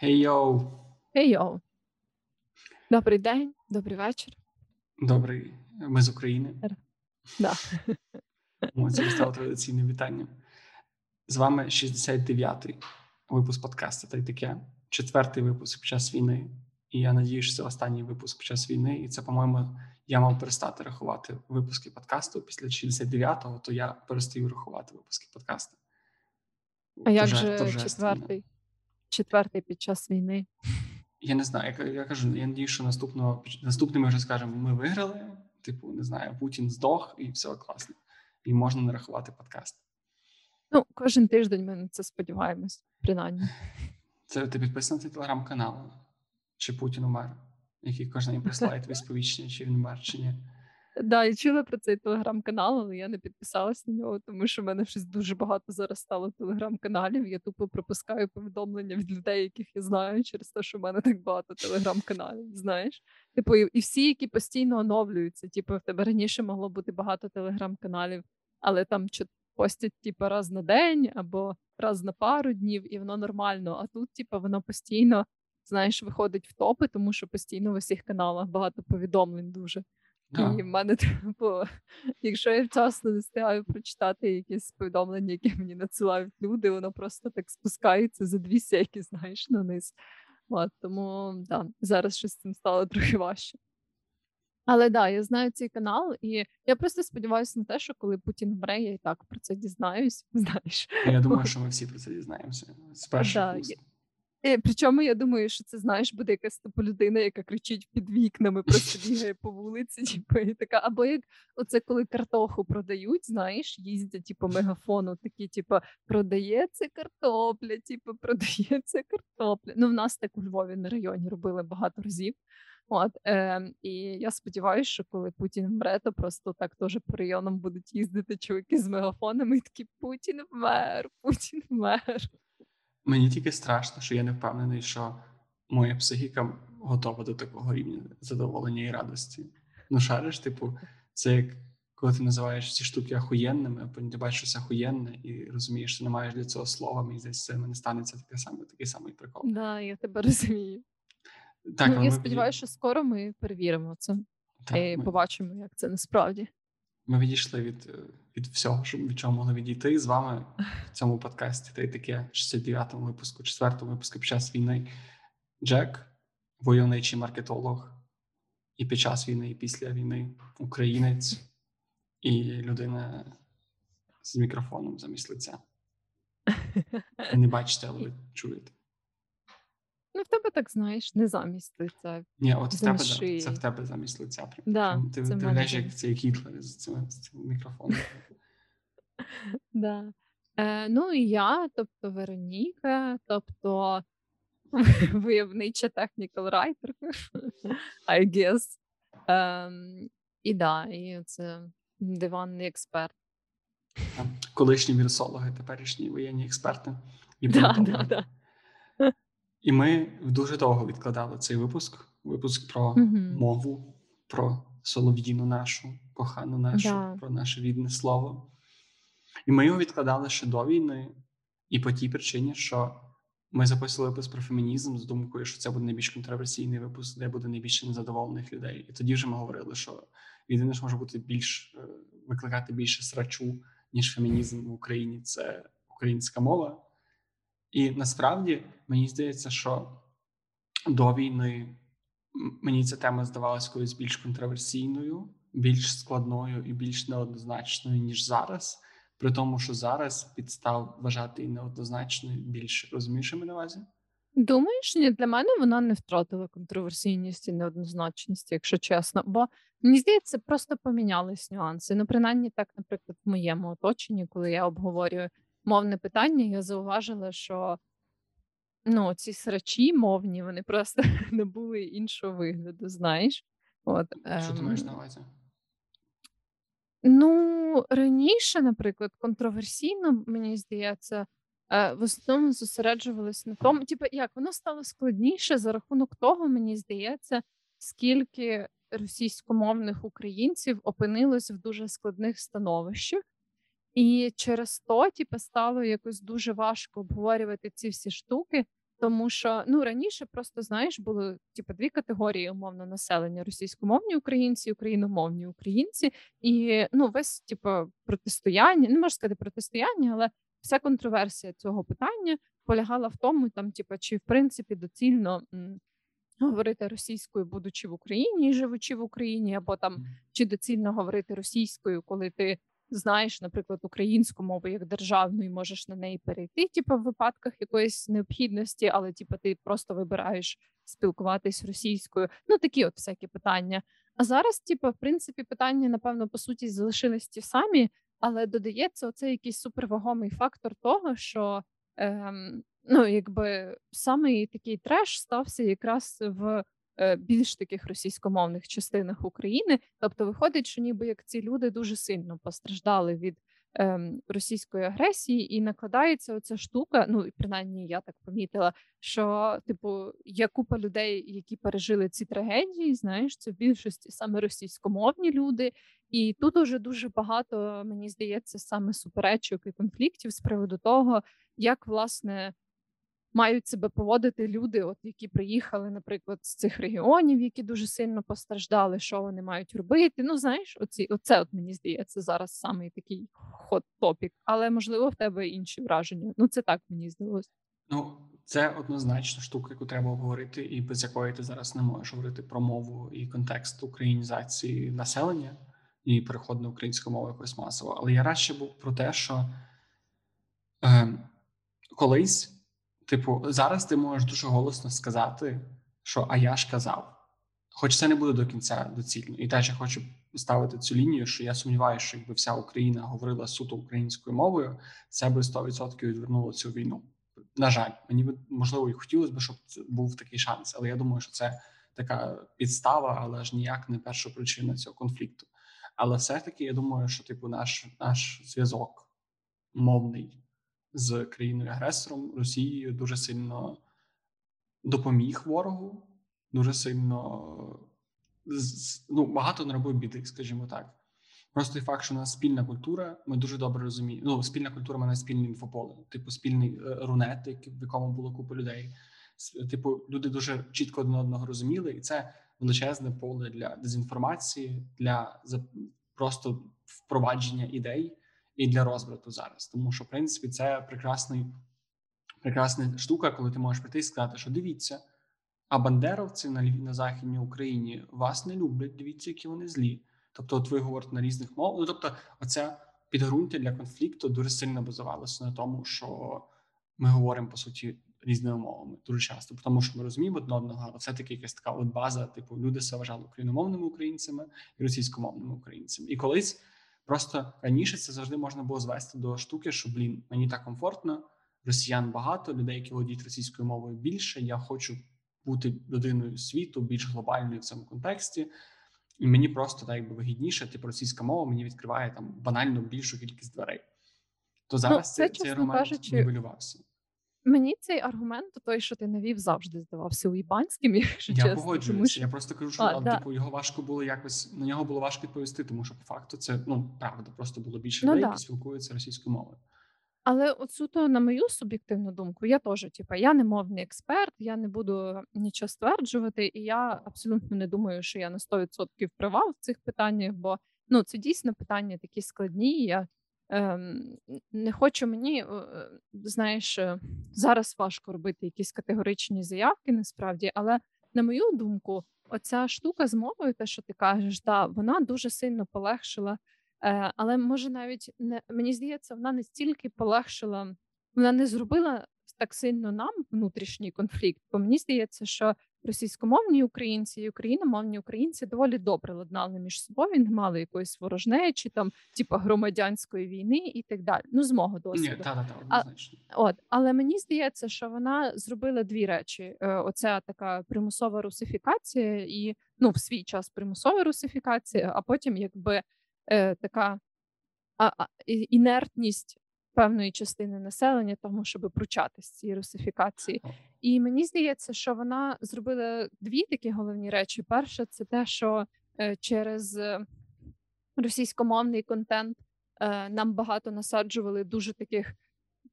Хей йоу! Хей йоу! Добрий день, добрий вечір. Добрий, ми з України. Да. Це стало традиційним вітанням. З вами 69-й випуск подкасту та й таке. Четвертий випуск під час війни. І я надію, що це останній випуск під час війни. І це, по-моєму, я мав перестати рахувати випуски подкасту. Після 69-го, то я перестаю рахувати випуски подкасту. А як же четвертий? Четвертий під час війни. Я не знаю, я, я кажу, я надію, що наступного наступний вже скажемо, ми виграли. Типу, не знаю, Путін здох і все класно. І можна не рахувати подкаст. Ну, кожен тиждень ми на це сподіваємось, принаймні. Це ти підписаний на телеграм-канал? Чи Путін умер, який кожен день присилає твої сповіщення, чи він умер, чи ні. Да, я чула про цей телеграм-канал, але я не підписалась на нього, тому що в мене щось дуже багато зараз стало телеграм-каналів. Я тупо пропускаю повідомлення від людей, яких я знаю, через те, що в мене так багато телеграм-каналів. Знаєш, типу, і всі, які постійно оновлюються. Типу, в тебе раніше могло бути багато телеграм-каналів, але там чи постять типу, раз на день або раз на пару днів, і воно нормально. А тут, типу, воно постійно. Знаєш, виходить в топи, тому що постійно в усіх каналах багато повідомлень дуже. Да. І в мене типу, якщо я вчасно не встигаю прочитати якісь повідомлення, які мені надсилають люди, воно просто так спускається за дві сяки, знаєш, на низ. От, Тому да, зараз щось з цим стало трохи важче. Але да, я знаю цей канал, і я просто сподіваюся на те, що коли Путін вмре, я і так про це дізнаюсь. знаєш. Я думаю, що ми всі про це дізнаємося. З перших да, причому я думаю, що це знаєш, буде якась типу людина, яка кричить під вікнами, просто бігає по вулиці, типу, і така. Або як оце коли картоху продають, знаєш, їздять, типу, мегафону, такі, типу, продається картопля, типу, продається картопля. Ну, в нас так у Львові на районі робили багато разів. От, е, І я сподіваюся, що коли Путін вмре, то просто так теж по районам будуть їздити чоловіки з мегафонами і такі Путін вмер, Путін вмер. Мені тільки страшно, що я не впевнений, що моя психіка готова до такого рівня задоволення і радості. Ну, шариш, типу, це як коли ти називаєш ці штуки ахуєнними, а потім ти бачиш щось ахуєнне і розумієш, що не маєш для цього слова, мені здається, це мене станеться таке саме, такий самий прикол. Так, да, я тебе розумію. Так, ну, Я сподіваюся, що скоро ми перевіримо це так, і ми... побачимо, як це насправді. Ми відійшли від е, від всього, від чого могли відійти з вами в цьому подкасті. Та й таке 69-му випуску, 4-му випуску під час війни. Джек, войовничий маркетолог, і під час війни, і після війни українець і людина з мікрофоном замість лиця. Не бачите, але ви чуєте. Ну, в тебе так знаєш, не замість лиця. Ні, от в тебе да, це в тебе замість лиця. Да, Ти виявляєш, як цей Гітлер з цим, з цим мікрофоном. Да. Е, Ну і я, тобто Вероніка, тобто виявнича technical writer, I guess. Ем, І да, і це диванний експерт. Колишні вірусологи, теперішні воєнні експерти. І да, да, да. І ми дуже довго відкладали цей випуск. Випуск про mm-hmm. мову, про солов'їну нашу, кохану нашу, да. про наше рідне слово. І ми його відкладали ще до війни, і по тій причині, що ми записували випуск про фемінізм з думкою, що це буде найбільш контроверсійний випуск, де буде найбільше незадоволених людей. І тоді вже ми говорили, що єдине, що може бути більш е, викликати більше срачу, ніж фемінізм в Україні це українська мова. І насправді мені здається, що до війни мені ця тема здавалася колись більш контроверсійною, більш складною і більш неоднозначною, ніж зараз. При тому, що зараз підстав вважати і неоднозначною більш розумієш на увазі? Думаєш, ні, для мене вона не втратила контроверсійність і неоднозначність, якщо чесно. Бо мені здається, просто помінялись нюанси. Ну, принаймні, так, наприклад, в моєму оточенні, коли я обговорюю мовне питання, я зауважила, що ну, ці срачі мовні, вони просто не були іншого вигляду, знаєш. От, Що ти маєш ем, на увазі? Ну, раніше, наприклад, контроверсійно, мені здається, е, в основному зосереджувалися на тому, типу, як воно стало складніше за рахунок того, мені здається, скільки російськомовних українців опинилось в дуже складних становищах, і через то, типу, стало якось дуже важко обговорювати ці всі штуки, Тому що ну раніше просто знаєш були типу, дві категорії умовно населення: російськомовні українці, україномовні українці, і ну весь типу, протистояння, не можу сказати протистояння, але вся контроверсія цього питання полягала в тому, там, типу, чи в принципі доцільно говорити російською, будучи в Україні і живучи в Україні, або там чи доцільно говорити російською, коли ти знаєш, наприклад, українську мову як державну і можеш на неї перейти, типу, в випадках якоїсь необхідності, але типу, ти просто вибираєш спілкуватись російською. Ну такі от всякі питання. А зараз, типу, в принципі, питання, напевно, по суті, залишились ті самі, але додається оцей якийсь супервагомий фактор того, що ем, ну, якби саме такий треш стався якраз в більш таких російськомовних частинах України. Тобто, виходить, що ніби як ці люди дуже сильно постраждали від ем, російської агресії, і накладається оця штука. Ну і принаймні я так помітила, що типу є купа людей, які пережили ці трагедії. Знаєш, це в більшості саме російськомовні люди, і тут уже дуже багато мені здається саме суперечок і конфліктів з приводу того, як власне мають себе поводити люди, от які приїхали, наприклад, з цих регіонів, які дуже сильно постраждали, що вони мають робити. Ну, знаєш, оці, оце от мені здається зараз самий такий хот топік, але можливо в тебе інші враження. Ну, це так мені здалося. Ну, це однозначно штука, яку треба обговорити, і без якої ти зараз не можеш говорити про мову і контекст українізації населення і переход на українську мову якось масово. Але я радше був про те, що е, колись Типу, зараз ти можеш дуже голосно сказати, що а я ж казав. Хоч це не буде до кінця доцільно. І теж я хочу ставити цю лінію, що я сумніваюся, що якби вся Україна говорила суто українською мовою, це би 100% відвернуло цю війну. На жаль, мені би можливо і хотілося б, щоб був такий шанс. Але я думаю, що це така підстава, але ж ніяк не перша причина цього конфлікту. Але все-таки я думаю, що типу наш наш зв'язок мовний з країною-агресором Росією дуже сильно допоміг ворогу, дуже сильно ну, багато не робив біди, скажімо так. Просто той факт, що у нас спільна культура, ми дуже добре розуміємо. Ну, спільна культура мене спільне інфополе, типу спільний е, рунет, в якому було купа людей. Типу, люди дуже чітко один одного розуміли, і це величезне поле для дезінформації, для просто впровадження ідей і для розбрату зараз. Тому що, в принципі, це прекрасний, прекрасна штука, коли ти можеш прийти і сказати, що дивіться, а бандеровці на на Західній Україні вас не люблять. Дивіться, які вони злі. Тобто, от ви говорите на різних мовах. Ну, тобто, оце підґрунтя для конфлікту дуже сильно базувалося на тому, що ми говоримо по суті різними мовами дуже часто, тому що ми розуміємо одне одного, але все таки якась така от база, типу люди себе вважали україномовними українцями і російськомовними українцями. І колись Просто раніше це завжди можна було звести до штуки, що блін, мені так комфортно, росіян багато, людей, які володіють російською мовою більше. Я хочу бути людиною світу, більш глобальною в цьому контексті, і мені просто так якби вигідніше, типу російська мова мені відкриває там банально більшу кількість дверей. То ну, зараз ну, це, цей роман кажучи, нівелювався. Мені цей аргумент, той, що ти навів, завжди здавався уїбанським, якщо я чесно. погоджуюся. Що... Я просто кажу, що а, да. типу його важко було якось на нього було важко відповісти, тому що по факту це ну правда, просто було більше ну, людей, да. які спілкуються російською мовою. Але от суто на мою суб'єктивну думку, я теж, типу, я не мовний експерт, я не буду нічого стверджувати, і я абсолютно не думаю, що я на 100% права в цих питаннях, бо ну це дійсно питання такі складні. Я не хочу мені, е, знаєш, е, зараз важко робити якісь категоричні заявки, насправді, але на мою думку, оця штука з мовою, те, що ти кажеш, да, вона дуже сильно полегшила. Е, але може навіть не мені здається, вона не стільки полегшила, вона не зробила так сильно нам внутрішній конфлікт. Бо мені здається, що російськомовні українці і україномовні українці доволі добре ладнали між собою. Не мали якоїсь ворожнечі, там типа громадянської війни і так далі. Ну з мого досвіду. Ні, та, та, та, а, от, але мені здається, що вона зробила дві речі: е, оця така примусова русифікація, і ну в свій час примусова русифікація, а потім якби е, така. А, а інертність певної частини населення, тому щоб пручатись цієї русифікації. І мені здається, що вона зробила дві такі головні речі: перше, це те, що е, через е, російськомовний контент е, нам багато насаджували дуже таких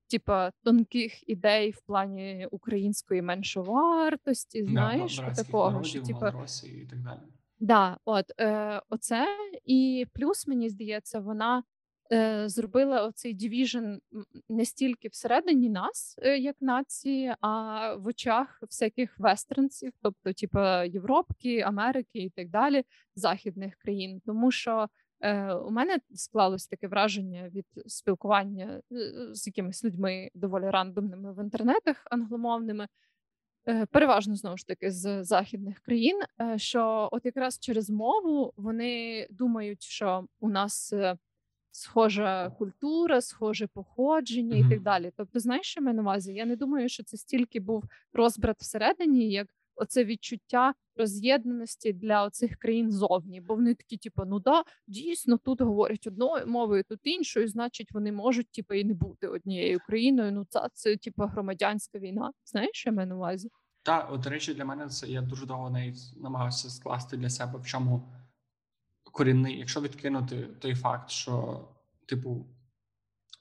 типа тонких ідей в плані української меншовартості, знаєш, да, такого народів, що типа і так далі. Да, от е, оце і плюс мені здається, вона зробила оцей дивіжн не стільки всередині нас, е, як нації, а в очах всяких вестернців, тобто, типу, Європки, Америки і так далі, західних країн. Тому що е, у мене склалось таке враження від спілкування е, з якимись людьми доволі рандомними в інтернетах англомовними. Е, переважно знову ж таки з західних країн, е, що от якраз через мову вони думають, що у нас е, схожа культура, схоже походження і так далі. Тобто, знаєш, що я на увазі? Я не думаю, що це стільки був розбрат всередині, як оце відчуття роз'єднаності для оцих країн зовні, бо вони такі, типу, ну да, дійсно тут говорять одною мовою, тут іншою, значить, вони можуть, типу, і не бути однією країною. Ну це це типу громадянська війна. Знаєш, що я маю на увазі? Так, от, речі, для мене це я дуже довго навіть намагався скласти для себе в чому корінний, якщо відкинути той факт, що типу,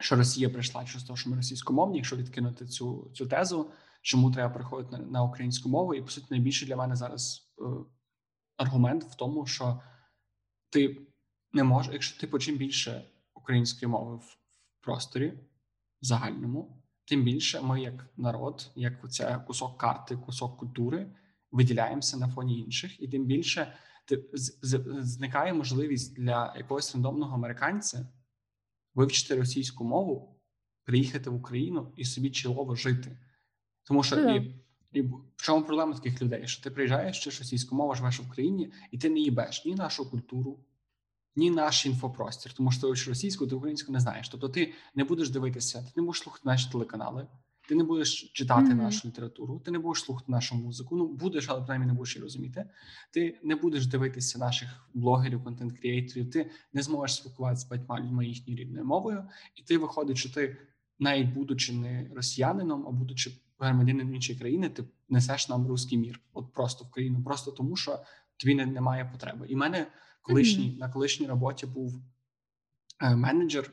що Росія прийшла через те, що ми російськомовні, якщо відкинути цю цю тезу, чому треба приходити на, на українську мову, і по суті найбільше для мене зараз е, аргумент в тому, що ти не можеш, якщо типу, чим більше української мови в, в просторі загальному, тим більше ми, як народ, як це кусок карти, кусок культури, виділяємося на фоні інших, і тим більше зникає можливість для якогось рандомного американця вивчити російську мову, приїхати в Україну і собі чолово жити. Тому що yeah. і, і в чому проблема таких людей? Що ти приїжджаєш чи російську мову живеш в Україні, і ти не їбеш ні нашу культуру, ні наш інфопростір, тому що ти російську, ти українську не знаєш. Тобто ти не будеш дивитися, ти не будеш слухати наші телеканали. Ти не будеш читати mm-hmm. нашу літературу, ти не будеш слухати нашу музику. Ну будеш, але принаймні не будеш її розуміти. Ти не будеш дивитися наших блогерів, контент-крієйторів, Ти не зможеш спілкуватися з батьма людьми їхньою рідною мовою, і ти виходить, що ти, навіть будучи не росіянином, а будучи громадянином іншої країни, ти несеш нам руський мір, от просто в країну, просто тому що тобі не, немає потреби. І в мене колишній mm-hmm. на колишній роботі був е, менеджер,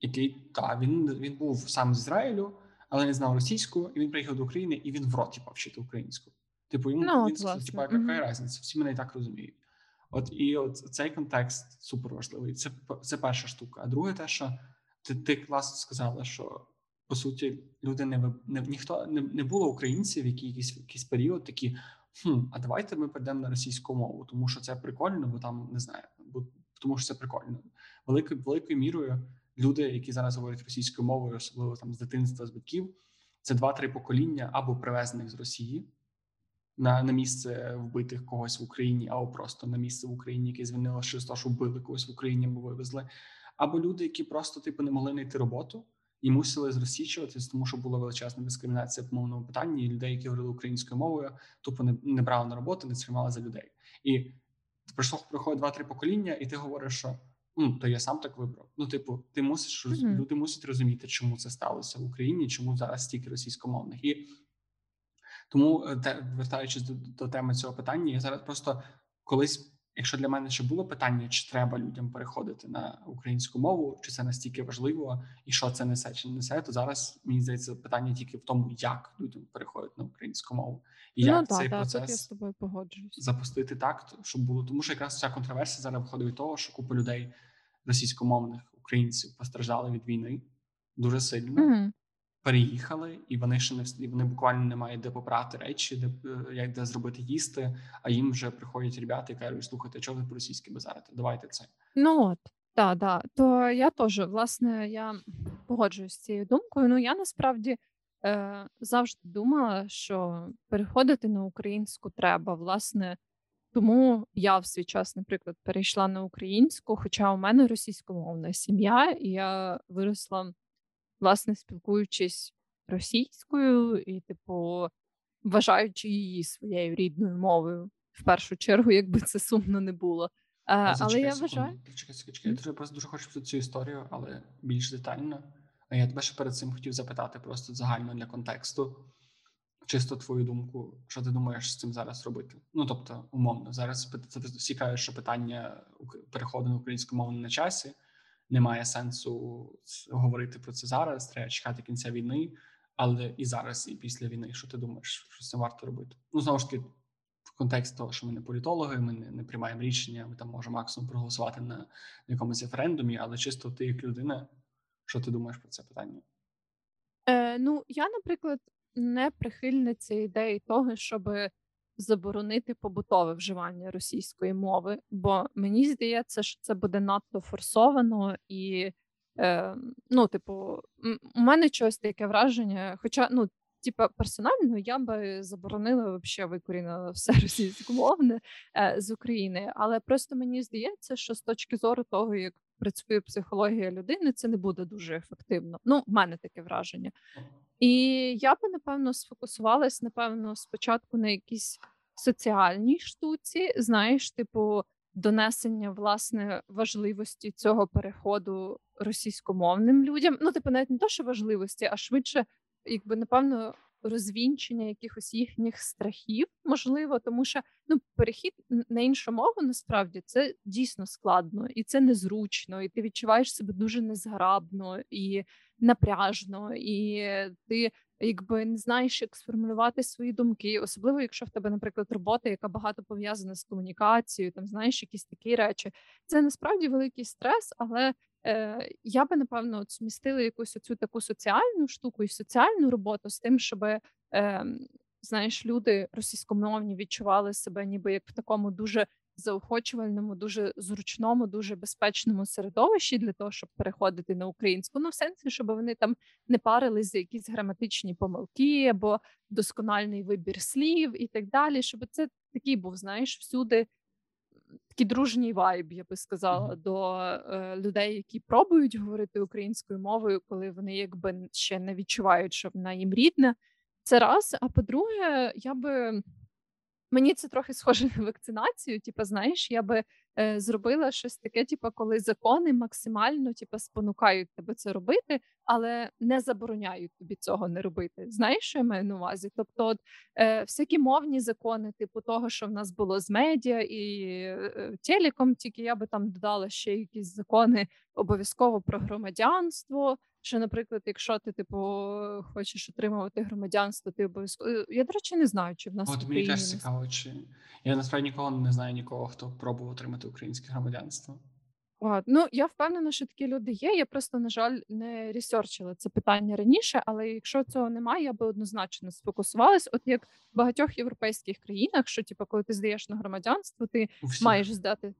який та він він був сам з Ізраїлю але не знав російську, і він приїхав до України, і він в роті повчити українську. Типу, йому ну, він сказав, типу, яка mm-hmm. різниця? Всі мене і так розуміють. От і от цей контекст супер важливий. Це це перша штука. А друге, те, що ти ти класно сказала, що по суті люди не не ніхто не не було українців, які якийсь якийсь період такі. Хм, а давайте ми перейдемо на російську мову, тому що це прикольно, бо там не знаю, бо тому що це прикольно. Великою великою мірою люди, які зараз говорять російською мовою, особливо там з дитинства з батьків, це два-три покоління або привезених з Росії на на місце вбитих когось в Україні, або просто на місце в Україні, яке звільнило через те, що вбили когось в Україні або вивезли, або люди, які просто типу не могли знайти роботу. І мусили зросічуватись, тому що була величезна дискримінація по мовному питанні. і Людей, які говорили українською мовою, тупо не, не брали на роботу, не сприймали за людей. І пройшло проходить два-три покоління, і ти говориш, що ну то я сам так вибрав. Ну, типу, ти мусиш mm-hmm. люди мусять розуміти, чому це сталося в Україні, чому зараз стільки російськомовних і тому, е, те, вертаючись до, до теми цього питання, я зараз просто колись. Якщо для мене ще було питання, чи треба людям переходити на українську мову, чи це настільки важливо, і що це несе чи не несе, то зараз мені здається питання тільки в тому, як людям переходять на українську мову, і ну, як та, цей та, процес я з тобою погоджуюсь. запустити так, щоб було тому, що якраз ця контроверсія зараз виходить від того, що купа людей російськомовних українців постраждали від війни дуже сильно. Mm-hmm. Переїхали, і вони ще не встиг, вони буквально не мають де попрати речі, де е, як де зробити їсти. А їм вже приходять ребята і кажуть, слухайте, чого ви по російськи базарите? Давайте це. Ну от так, да. То я теж власне я погоджуюсь з цією думкою. Ну я насправді е, завжди думала, що переходити на українську треба, власне, тому я в свій час, наприклад, перейшла на українську, хоча у мене російськомовна сім'я, і я виросла, власне, спілкуючись російською і, типу, вважаючи її своєю рідною мовою в першу чергу, якби це сумно не було. А, але я вважаю. Чекай, чекай, Я просто дуже хочу цю історію, але більш детально. А я тебе ще перед цим хотів запитати просто загально для контексту чисто твою думку, що ти думаєш з цим зараз робити? Ну тобто, умовно, зараз всі кажуть, що питання переходу на українську мову на часі, немає сенсу говорити про це зараз. Треба чекати кінця війни, але і зараз, і після війни, що ти думаєш, що це варто робити? Ну знову ж таки, в контексті того, що ми не політологи, ми не, не приймаємо рішення. Ми там можемо максимум проголосувати на якомусь референдумі, але чисто ти як людина, що ти думаєш про це питання? Е, Ну я, наприклад, не прихильниця ідеї того, щоб заборонити побутове вживання російської мови, бо мені здається, що це буде надто форсовано і. Е, Ну, типу, у мене щось таке враження. Хоча, ну, типа, персонально я би заборонила вообще викорінила все російськомовне е, з України, але просто мені здається, що з точки зору того, як працює психологія людини, це не буде дуже ефективно. Ну, в мене таке враження. І я би напевно сфокусувалась, напевно, спочатку на якійсь соціальній штуці, знаєш, типу, донесення власне важливості цього переходу російськомовним людям. Ну, типу, навіть не то, що важливості, а швидше, якби напевно, розвінчення якихось їхніх страхів, можливо, тому що ну перехід на іншу мову насправді це дійсно складно і це незручно, і ти відчуваєш себе дуже незграбно і напряжно, і ти якби не знаєш, як сформулювати свої думки, особливо якщо в тебе, наприклад, робота, яка багато пов'язана з комунікацією, там знаєш якісь такі речі. Це насправді великий стрес, але е, я би напевно от змістила якусь оцю таку соціальну штуку і соціальну роботу з тим, щоб е, знаєш, люди російськомовні відчували себе, ніби як в такому дуже заохочувальному, дуже зручному, дуже безпечному середовищі для того, щоб переходити на українську. Ну, в сенсі, щоб вони там не парились за якісь граматичні помилки або доскональний вибір слів і так далі. Щоб це такий був, знаєш, всюди. Такий дружній вайб, я би сказала, mm-hmm. до е, людей, які пробують говорити українською мовою, коли вони якби ще не відчувають, що вона їм рідна. Це раз. А по-друге, я би Мені це трохи схоже на вакцинацію. Типу, знаєш, я би е, зробила щось таке, типу, коли закони максимально типу, спонукають тебе це робити, але не забороняють тобі цього не робити. Знаєш, що я маю на увазі? Тобто, от, е, всякі мовні закони, типу того, що в нас було з медіа і е, телеком, тільки я би там додала ще якісь закони обов'язково про громадянство. Що, наприклад, якщо ти типу хочеш отримувати громадянство, ти обов'язково я до речі не знаю, чи в нас От мені теж цікаво, чи я насправді нікого не знаю нікого, хто пробував отримати українське громадянство. От, ну я впевнена, що такі люди є. Я просто на жаль не ресерчила це питання раніше, але якщо цього немає, я би однозначно сфокусувалась. От як в багатьох європейських країнах, що типу, коли ти здаєш на громадянство, ти маєш здати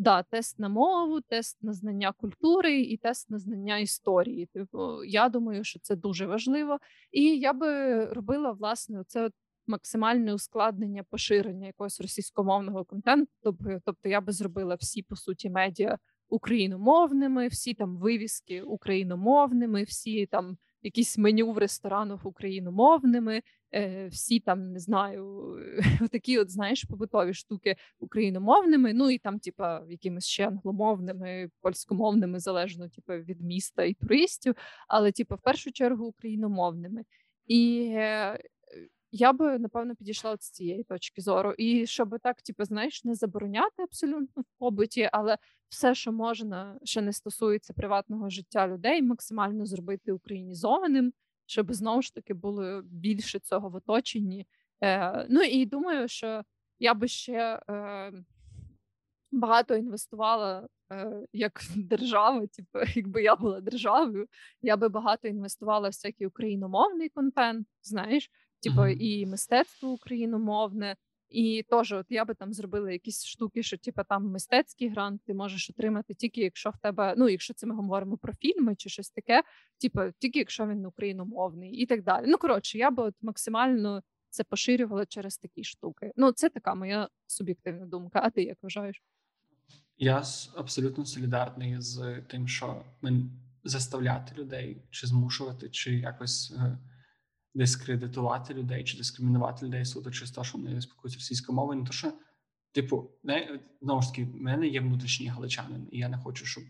да, тест на мову, тест на знання культури і тест на знання історії. Типу, я думаю, що це дуже важливо. І я би робила власне це максимальне ускладнення поширення якогось російськомовного контенту. Тобто, тобто я би зробила всі по суті медіа україномовними, всі там вивіски україномовними, всі там якісь меню в ресторанах україномовними, е, всі там не знаю, такі, от знаєш, побутові штуки україномовними. Ну і там, типа, якимись ще англомовними, польськомовними, залежно типу, від міста і туристів, але типа в першу чергу україномовними. І е, я би напевно підійшла от з цієї точки зору, і щоб так, типу, знаєш, не забороняти абсолютно в побуті, але все, що можна, що не стосується приватного життя людей, максимально зробити українізованим, щоб знову ж таки було більше цього в оточенні. Е, Ну і думаю, що я би ще е, багато інвестувала е, як держава. Типу, якби я була державою, я би багато інвестувала в всякий україномовний контент, знаєш типу, uh-huh. і мистецтво україномовне. І теж, от я би там зробила якісь штуки, що типу, там мистецький грант ти можеш отримати тільки якщо в тебе, ну якщо це ми говоримо про фільми чи щось таке, типу, тільки якщо він україномовний і так далі. Ну коротше, я би от максимально це поширювала через такі штуки. Ну, це така моя суб'єктивна думка. А ти як вважаєш? Я абсолютно солідарний з тим, що ми заставляти людей чи змушувати, чи якось. Е, дискредитувати людей чи дискримінувати людей суто через те, що вони спілкуються російською мовою, не то що, типу, не знову ж таки, в мене є внутрішній галичанин, і я не хочу, щоб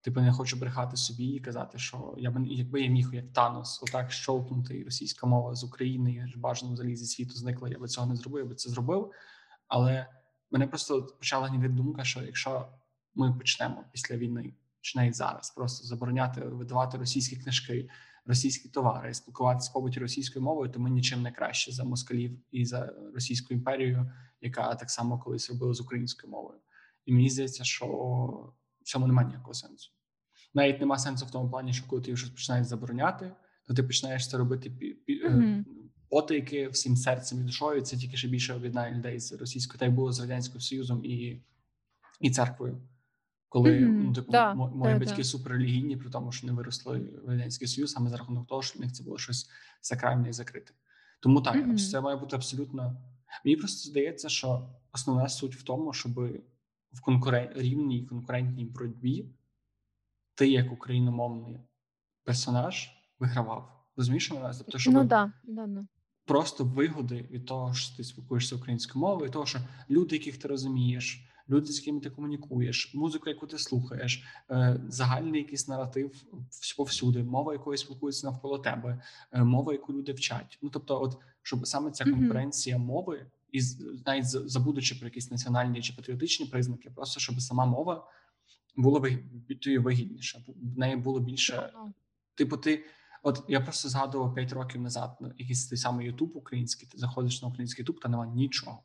типу не хочу брехати собі і казати, що я б якби я міг як Танос, отак щолкнути російська мова з України, я ж бажано взагалі зі світу зникла, я би цього не зробив, я би це зробив. Але мене просто почала гнівити думка, що якщо ми почнемо після війни чи навіть зараз, просто забороняти видавати російські книжки, російські товари, і спілкуватися побуті російською мовою, то ми нічим не краще за москалів і за російську імперію, яка так само колись робила з українською мовою. І мені здається, що в цьому немає ніякого сенсу. Навіть нема сенсу в тому плані, що коли ти вже починаєш забороняти, то ти починаєш це робити mm-hmm. потайки всім серцем і душою. Це тільки ще більше об'єднає людей з російською, та й було з радянським союзом і і церквою. Коли mm-hmm. ну, типу, да, мої да, батьки да. суперрелігійні, при тому, що не виросли в радянський союз, саме за рахунок того, що в них це було щось сакральне і закрите. Тому так mm-hmm. це має бути абсолютно. Мені просто здається, що основна суть в тому, щоб в конкурен... рівній конкурентній боротьбі ти, як україномовний персонаж, вигравав. Розумієш, що тобто, щоб ну, да, да, да. просто вигоди від того, що ти спілкуєшся українською мовою, від того, що люди, яких ти розумієш, люди, з якими ти комунікуєш, музику, яку ти слухаєш, е, загальний якийсь наратив повсюди, мова, якою спілкується навколо тебе, е, мова, яку люди вчать. Ну тобто, от щоб саме ця конкуренція mm-hmm. мови, і навіть забудучи про якісь національні чи патріотичні признаки, просто щоб сама мова була вигідніша, в неї було більше. Типу, ти. От я просто згадував 5 років назад ну, якийсь той самий Ютуб український. Ти заходиш на український Ютуб, та нема нічого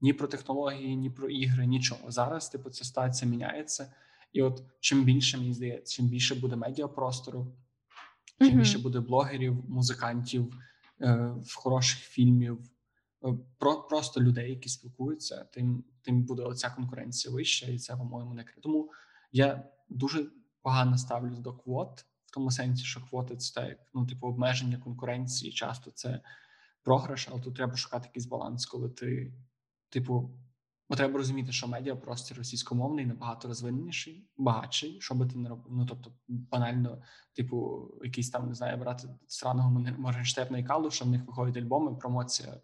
ні про технології, ні про ігри, нічого. Зараз типу ця ситуація міняється, і от чим більше мені здається, чим більше буде медіапростору, чим mm-hmm. більше буде блогерів, музикантів, е, хороших фільмів, е, про просто людей, які спілкуються, тим тим буде оця конкуренція вища, і це по-моєму не кри. Тому я дуже погано ставлюсь до квот. В тому сенсі, що квоти це так, ну, типу, обмеження конкуренції, часто це програш, але тут треба шукати якийсь баланс, коли ти Типу, бо треба розуміти, що медіапростір російськомовний набагато розвиненіший, багатший, що би ти не робив. Ну тобто, банально, типу, якийсь там не знаю, брати сраного Моргенштерна і Калу, що в них виходять альбоми, промоція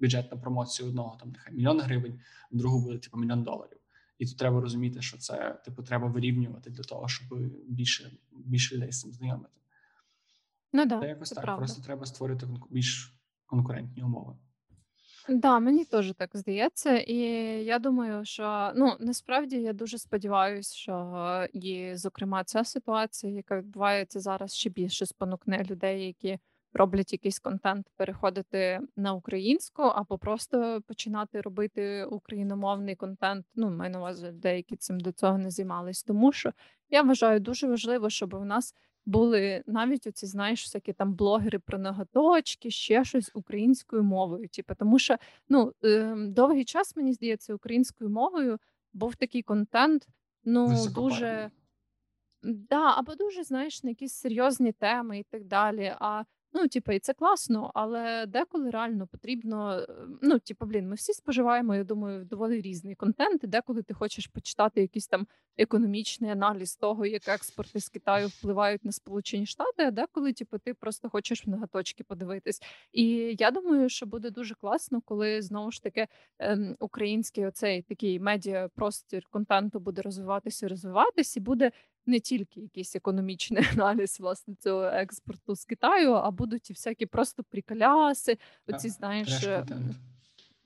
бюджет на промоцію одного там нехай мільйон гривень, в другу буде типу мільйон доларів. І тут треба розуміти, що це типу треба вирівнювати для того, щоб більше більше людей з цим знайомити. Ну да, це якось це так. Правда. Просто треба створити більш конкурентні умови. Да, мені теж так здається, і я думаю, що ну насправді я дуже сподіваюся, що і, зокрема, ця ситуація, яка відбувається зараз, ще більше спонукне людей, які роблять якийсь контент, переходити на українську або просто починати робити україномовний контент. Ну, маю на увазі, деякі цим до цього не займались. Тому що я вважаю дуже важливо, щоб у нас були навіть оці, знаєш, всякі там блогери про ноготочки, ще щось українською мовою. Типу, тому що ну е, довгий час мені здається, українською мовою був такий контент, ну дуже да, або дуже знаєш на якісь серйозні теми і так далі. А Ну, типу, і це класно, але деколи реально потрібно. Е, ну, типу, блін, ми всі споживаємо, я думаю, доволі різний контент. і Деколи ти хочеш почитати якийсь там економічний аналіз того, як експорти з Китаю впливають на Сполучені Штати, а деколи, типу, ти просто хочеш в ноготочки подивитись. І я думаю, що буде дуже класно, коли знову ж таки ем, український оцей такий медіапростір контенту буде розвиватися, розвиватися, і буде не тільки якийсь економічний аналіз власне цього експорту з Китаю, а будуть і всякі просто прикаляси. Оці знаєш, е,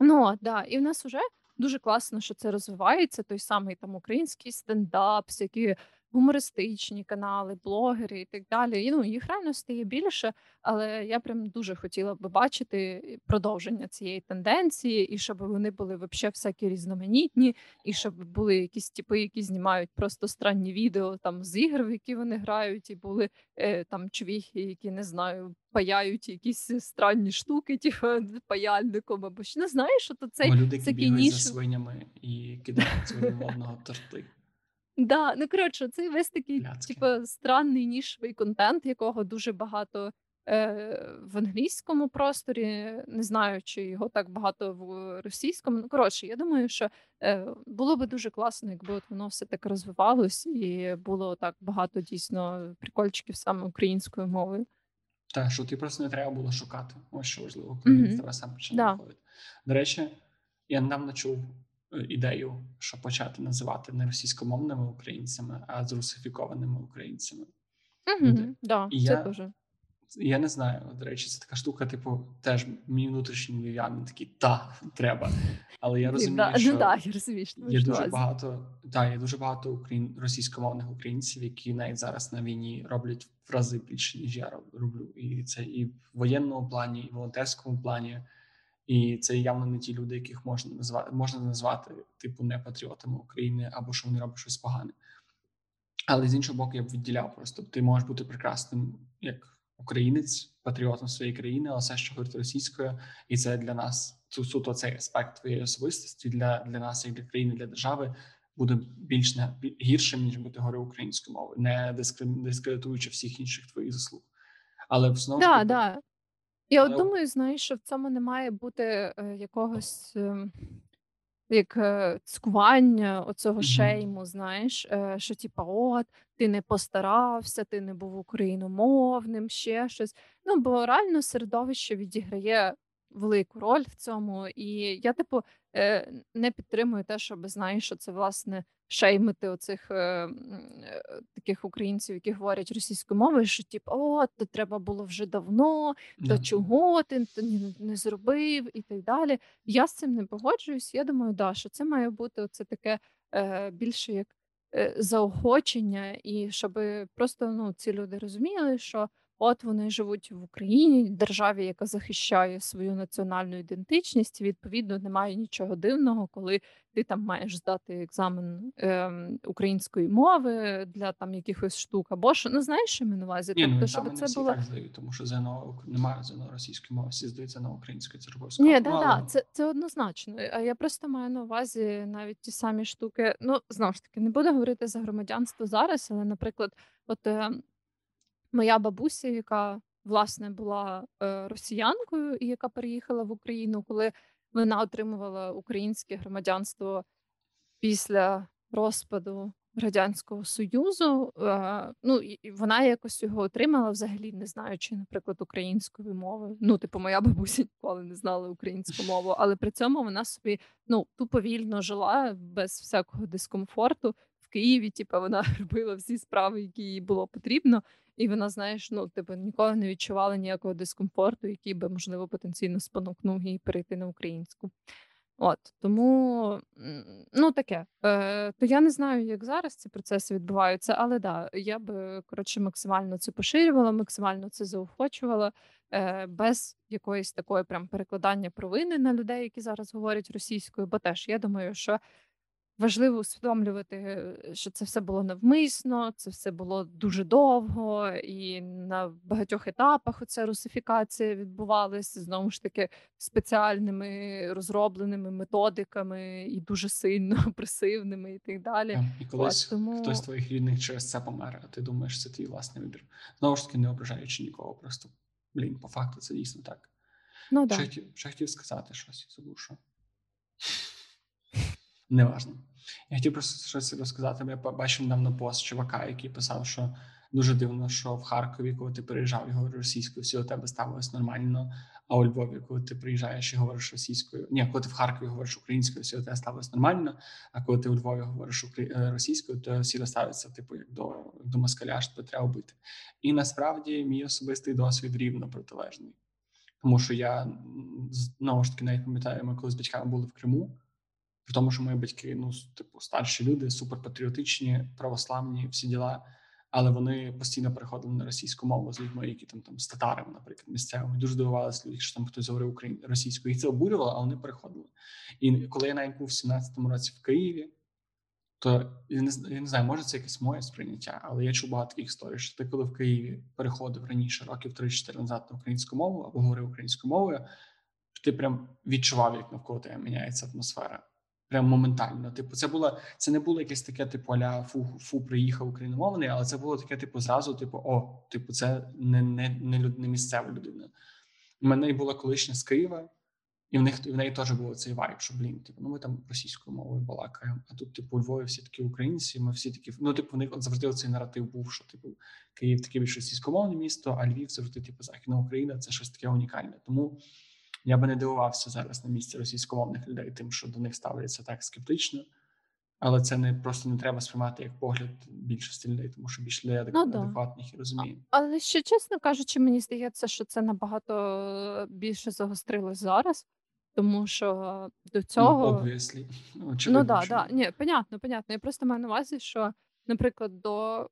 ну да, і в нас вже дуже класно, що це розвивається. Той самий там український стендап, всякі гумористичні канали, блогери і так далі. І, ну, їх реально стає більше, але я прям дуже хотіла би бачити продовження цієї тенденції, і щоб вони були вообще всякі різноманітні, і щоб були якісь типи, які знімають просто странні відео там з ігр, в які вони грають, і були е, там чвіхи, які не знаю. Паяють якісь странні штуки, типу, паяльником або що не знаєш, що то цей люди, які бігають за свинями і кидають свого модного торти. Да, ну коротше, це весь такий, типу, странний нішовий контент, якого дуже багато е, в англійському просторі. Не знаю, чи його так багато в російському. Ну, коротше, я думаю, що е, було би дуже класно, якби от воно все так розвивалось, і було так багато дійсно прикольчиків саме українською мовою. Так, що ти просто не треба було шукати. Ось що важливо, коли він зараз сам почне да. виходити. До речі, я недавно чув ідею, що почати називати не російськомовними українцями, а зрусифікованими українцями. Угу, да, і це я, дуже. я не знаю. До речі, це така штука, типу, теж мій внутрішній львів'янин такий та треба. Але я розумію, що ну, да, я розумію, що є дуже багато та, є дуже багато україн, російськомовних українців, які навіть зараз на війні роблять в рази більше, ніж я роблю. І це і в воєнному плані, і в волонтерському плані. І це явно не ті люди, яких можна назвати можна назвати типу не патріотами України або що вони роблять щось погане. Але з іншого боку, я б відділяв просто ти можеш бути прекрасним як українець, патріотом своєї країни, але все, що говорить російською, і це для нас суто цей аспект твоєї особистості для для нас, як для країни, для держави, буде більш не гіршим ніж бути говорив українською мовою, не дискредитуючи всіх інших твоїх заслуг. Але в основному да, да. Я от думаю, знаєш, що в цьому не має бути е, якогось. Е, як е, цькування оцього Мгм. шейму, знаєш, е, що типа, от ти не постарався, ти не був україномовним, ще щось. Ну, бо реально середовище відіграє велику роль в цьому. І я, типу, е, не підтримую те, щоб знаєш, що це власне шеймити оцих е, е, таких українців, які говорять російською мовою, що типу, о, то треба було вже давно, то чого ти не, не зробив, і так далі. Я з цим не погоджуюсь. Я думаю, да, що це має бути оце таке більше як заохочення, і щоб просто ну, ці люди розуміли, що От вони живуть в Україні, державі, яка захищає свою національну ідентичність. Відповідно, немає нічого дивного, коли ти там маєш здати екзамен е, української мови для там якихось штук, або що ну знаєш, що ми на увазі? Ні, ну, тобто, щоб це всі було так здають, тому що ЗНО немає ЗНО російської мови, всі здаються на українській це Ні, да, да, це це однозначно. А я просто маю на увазі навіть ті самі штуки. Ну знову ж таки, не буду говорити за громадянство зараз, але, наприклад, от. Моя бабуся, яка власне була е, росіянкою і яка переїхала в Україну, коли вона отримувала українське громадянство після розпаду Радянського Союзу. Е, ну і вона якось його отримала, взагалі не знаючи, наприклад, української мови. Ну, типу, моя бабуся ніколи не знала українську мову, але при цьому вона собі ну тупо вільно жила без всякого дискомфорту Києві. Типу, вона робила всі справи, які їй було потрібно. І вона, знаєш, ну типу ніколи не відчувала ніякого дискомфорту, який би можливо потенційно спонукнув її перейти на українську. От тому ну таке. Е, То я не знаю, як зараз ці процеси відбуваються, але да, я би коротше максимально це поширювала, максимально це заохочувала, е, без якоїсь такої прям перекладання провини на людей, які зараз говорять російською. Бо теж я думаю, що Важливо усвідомлювати, е, що це все було навмисно, це все було дуже довго, і на багатьох етапах оця русифікація відбувалася знову ж таки спеціальними розробленими методиками і дуже сильно опресивними, і так далі. І колись От, тому... хтось з твоїх рідних через це помер, а ти думаєш, це твій власний вибір. Знову ж таки, не ображаючи нікого, просто блін, по факту це дійсно так. Ну, хотів, ще хотів сказати щось, забув що. Неважно. Я хотів просто щось розказати. Я бачив недавно пост чувака, який писав, що дуже дивно, що в Харкові, коли ти приїжджав і говориш російською, всі у тебе ставилось нормально. А у Львові, коли ти приїжджаєш і говориш російською, ні, коли ти в Харкові говориш українською, всі у тебе ставилось нормально. А коли ти у Львові говориш е, російською, то всі ставляться типу як до до москаля, що тебе треба вбити. І насправді мій особистий досвід рівно протилежний, тому що я знову ж таки навіть пам'ятаю, ми коли з батьками були в Криму. Тому, що мої батьки, ну типу, старші люди, суперпатріотичні, православні, всі діла, але вони постійно переходили на російську мову з людьми, які там там з татарами, наприклад, місцевими. Дуже дивувалися люди, що там хтось говорив українською російською. Їх це обурювало, а вони переходили. І коли я навіть був в 17-му році в Києві, то я не, я не знаю, може це якесь моє сприйняття, але я чув багато таких історій, що ти, коли в Києві переходив раніше, років 3-4 назад на українську мову або говорив українською мовою, ти прям відчував, як навколо тебе міняється атмосфера прям моментально. Типу, це було це не було якесь таке, типу, аля фу фу приїхав україномовний, але це було таке, типу, зразу, типу, о, типу, це не не, не, люд, не місцева людина. У мене була колишня з Києва, і в них в неї теж було цей вайб, що блін, типу, ну ми там російською мовою балакаємо. А тут, типу, у Львові всі такі українці. Ми всі такі, ну типу, в них от завжди цей наратив був, що типу Київ таке більш російськомовне місто, а Львів завжди, типу, Західна Україна це щось таке унікальне. Тому. Я би не дивувався зараз на місці російськомовних людей, тим, що до них ставляться так скептично. Але це не просто не треба сприймати як погляд більшості людей, тому що більше людей ну, адекватних і розуміє. Але ще чесно кажучи, мені здається, що це набагато більше загострилось зараз, тому що до ну, цього ну, ну да, да. Ні, понятно, понятно. Я просто маю на увазі, що, наприклад, до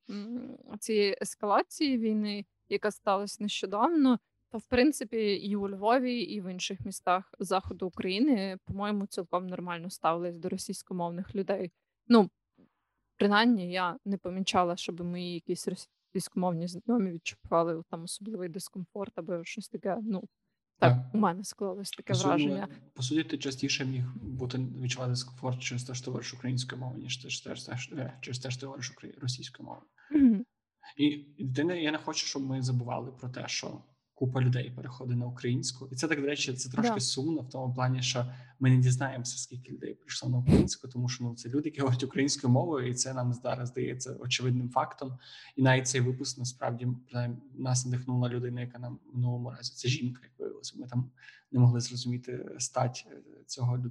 цієї ескалації війни, яка сталася нещодавно, то в принципі і у Львові, і в інших містах заходу України, по-моєму, цілком нормально ставились до російськомовних людей. Ну принаймні, я не помічала, щоб мої якісь російськомовні знайомі відчували там особливий дискомфорт або щось таке. Ну так, так. у мене склалось таке по враження. По суті, ти частіше міг бути відчувати дискомфорт через те, що ти говориш українською мовою, ніж через те, що через те, що ти говориш російською мовою. Mm-hmm. І ти не я не хочу, щоб ми забували про те, що купа людей переходить на українську, і це так до речі, це трошки да. сумно в тому плані, що ми не дізнаємося, скільки людей прийшло на українську, тому що ну це люди, які говорять українською мовою, і це нам зараз здається очевидним фактом. І навіть цей випуск насправді нас надихнула людина, яка нам в минулому разі це жінка, як виявилося. Ми там не могли зрозуміти стать е, цього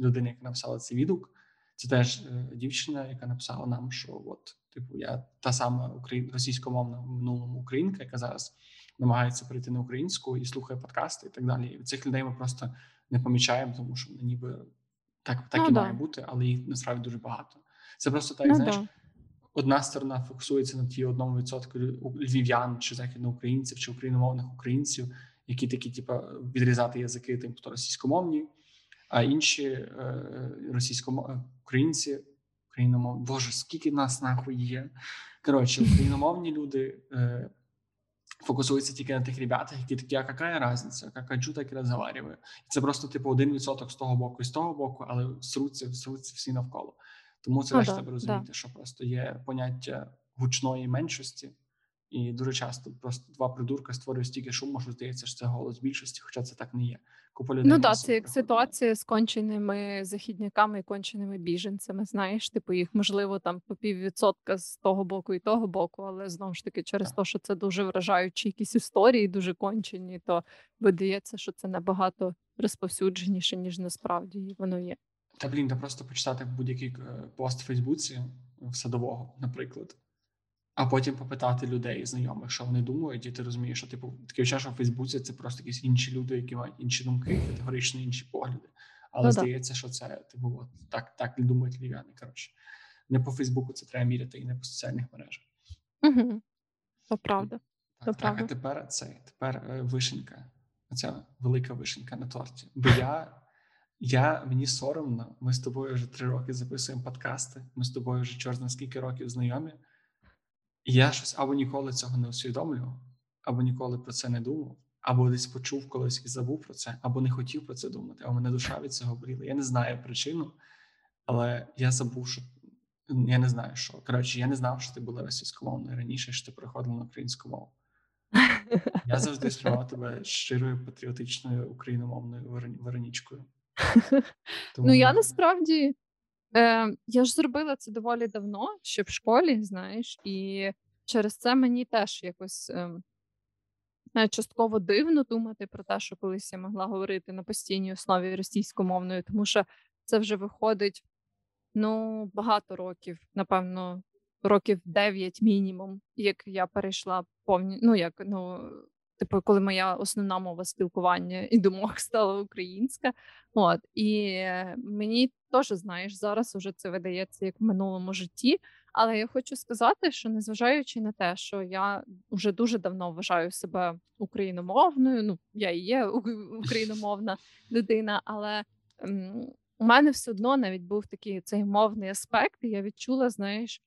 людини, яка написала цей відгук. Це теж е, дівчина, яка написала нам, що от типу я та сама україн російськомовна в минулому українка, яка зараз намагається прийти на українську і слухає подкасти і так далі. І цих людей ми просто не помічаємо, тому що вони ніби так так ну, і да. має бути, але їх насправді дуже багато. Це просто так, ну, знаєш. Да. Одна сторона фокусується на ті одному відсотку львів'ян чи західноукраїнців чи україномовних українців, які такі, типу, відрізати язики тим, хто російськомовні, а інші е, російськомовні українці, україномовні, боже, скільки нас нахуй є. Коротше, україномовні люди е, фокусується тільки на тих ребятах, які такі, а яка різниця, як хочу, так і розговариваю. Це просто типу один відсоток з того боку і з того боку, але сруться, сруться всі навколо. Тому це теж треба розуміти, да. що просто є поняття гучної меншості, і дуже часто просто два придурка створюють стільки шуму, що здається, що це голос більшості, хоча це так не є. Купа людей. Ну так, це як ситуація з конченими західняками і конченими біженцями. Знаєш, типу їх можливо там по піввідсотка з того боку і того боку, але знову ж таки, через те, що це дуже вражаючі якісь історії, дуже кончені, то видається, що це набагато розповсюдженіше, ніж насправді воно є. Та блін, та просто почитати будь-який е, пост в Фейсбуці в садового, наприклад а потім попитати людей, знайомих, що вони думають, і ти розумієш, що типу таке відчуття, що в Фейсбуці це просто якісь інші люди, які мають інші думки, категорично інші погляди. Але ну, здається, що це типу, от так так думають львів'яни. Коротше, не по Фейсбуку це треба міряти, і не по соціальних мережах. Угу. То правда. Так, так, правда. а тепер це тепер е, вишенька, оця велика вишенька на торті. Бо я. Я мені соромно, ми з тобою вже три роки записуємо подкасти. Ми з тобою вже чорно скільки років знайомі. І я щось або ніколи цього не усвідомлював, або ніколи про це не думав, або десь почув колись і забув про це, або не хотів про це думати, а мене душа від цього боліла. Я не знаю причину, але я забув, що я не знаю, що. Коротше, я не знав, що ти була російськомовною раніше, що ти переходила на українську мову. Я завжди сприймав тебе щирою патріотичною україномовною Веронічкою. Тому... Ну я насправді Е, Я ж зробила це доволі давно, ще в школі, знаєш, і через це мені теж якось е, частково дивно думати про те, що колись я могла говорити на постійній основі російськомовною, тому що це вже виходить ну, багато років, напевно, років 9 мінімум, як я перейшла повні, ну як ну Типу, коли моя основна мова спілкування і думок стала українська. От і мені теж знаєш, зараз уже це видається як в минулому житті. Але я хочу сказати, що незважаючи на те, що я вже дуже давно вважаю себе україномовною, ну я і є україномовна людина, але у мене все одно навіть був такий цей мовний аспект, і я відчула, знаєш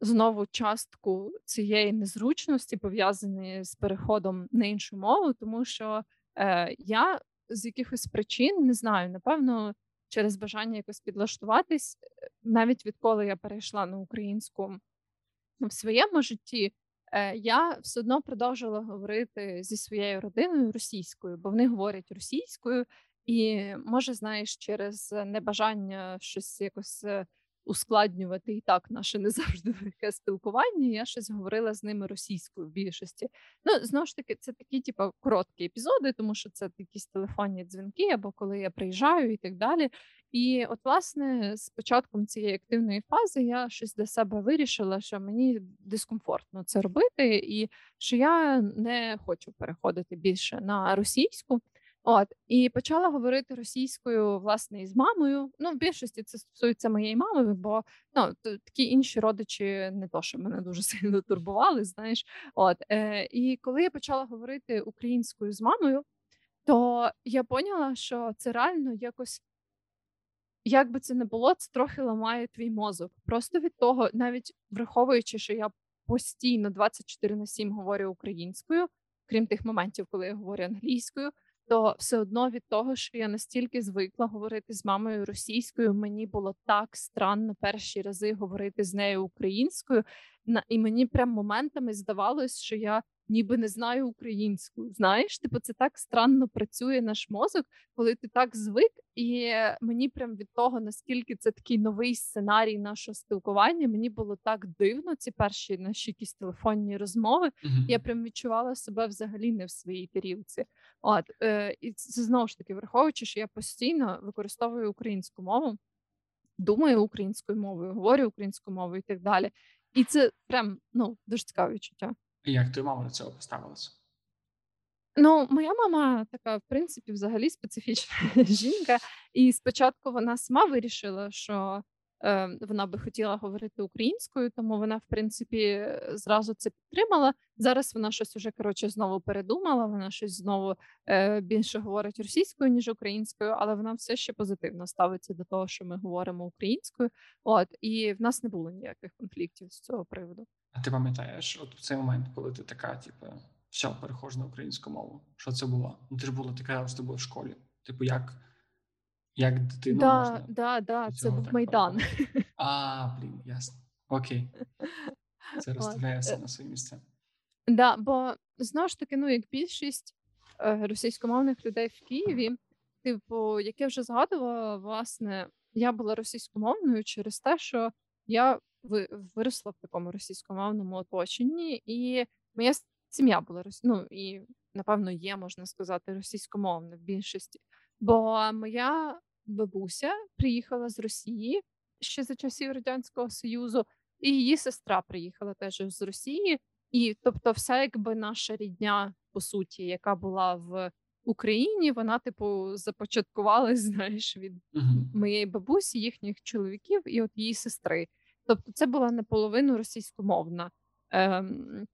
знову частку цієї незручності пов'язаної з переходом на іншу мову, тому що е, я з якихось причин не знаю, напевно, через бажання якось підлаштуватись, е, навіть відколи я перейшла на українську в своєму житті. Е, я все одно продовжувала говорити зі своєю родиною російською, бо вони говорять російською, і може, знаєш, через небажання щось якось е, ускладнювати і так наше не завжди легке спілкування. Я щось говорила з ними російською в більшості. Ну знову ж таки, це такі, типу, короткі епізоди, тому що це якісь телефонні дзвінки, або коли я приїжджаю і так далі. І от, власне, з початком цієї активної фази я щось для себе вирішила, що мені дискомфортно це робити, і що я не хочу переходити більше на російську. От і почала говорити російською власне із мамою. Ну, в більшості це стосується моєї мами, бо ну такі інші родичі не то, що мене дуже сильно турбували. Знаєш, от е, і коли я почала говорити українською з мамою, то я поняла, що це реально якось. Як би це не було, це трохи ламає твій мозок. Просто від того, навіть враховуючи, що я постійно 24 на 7 говорю українською, крім тих моментів, коли я говорю англійською то все одно від того, що я настільки звикла говорити з мамою російською, мені було так странно перші рази говорити з нею українською, і мені прям моментами здавалось, що я ніби не знаю українську. Знаєш, типу, це так странно працює наш мозок, коли ти так звик, і мені прям від того, наскільки це такий новий сценарій нашого спілкування, мені було так дивно ці перші наші якісь телефонні розмови. Mm-hmm. Я прям відчувала себе взагалі не в своїй тарілці. От е, і це знову ж таки враховуючи, що я постійно використовую українську мову. Думаю українською мовою, говорю українською мовою і так далі. І це прям ну дуже цікаве відчуття. Як твоя мама до цього поставилася? Ну, моя мама така, в принципі, взагалі специфічна жінка, і спочатку вона сама вирішила, що е, вона би хотіла говорити українською, тому вона, в принципі, зразу це підтримала. Зараз вона щось уже коротше знову передумала. Вона щось знову е, більше говорить російською ніж українською, але вона все ще позитивно ставиться до того, що ми говоримо українською. От і в нас не було ніяких конфліктів з цього приводу. А ти пам'ятаєш, от в цей момент, коли ти така, типу, все, перехожу на українську мову. Що це було? Ну ти ж була така що ти була в школі. Типу, як як дитину да, можна? Да, да, це був Майдан. А, блін, ясно. Окей. Це розставляє все на свої місця. Да, бо знову ж таки, ну як більшість е, російськомовних людей в Києві, типу, як я вже згадувала, власне, я була російськомовною через те, що я виросла в такому російськомовному оточенні, і моя сім'я була рос... ну, і напевно є, можна сказати, російськомовна в більшості. Бо моя бабуся приїхала з Росії ще за часів Радянського Союзу, і її сестра приїхала теж з Росії. І тобто, все, якби наша рідня, по суті, яка була в Україні, вона, типу, започаткувалась, знаєш, від uh-huh. моєї бабусі, їхніх чоловіків і от її сестри. Тобто, це була наполовину російськомовна ем,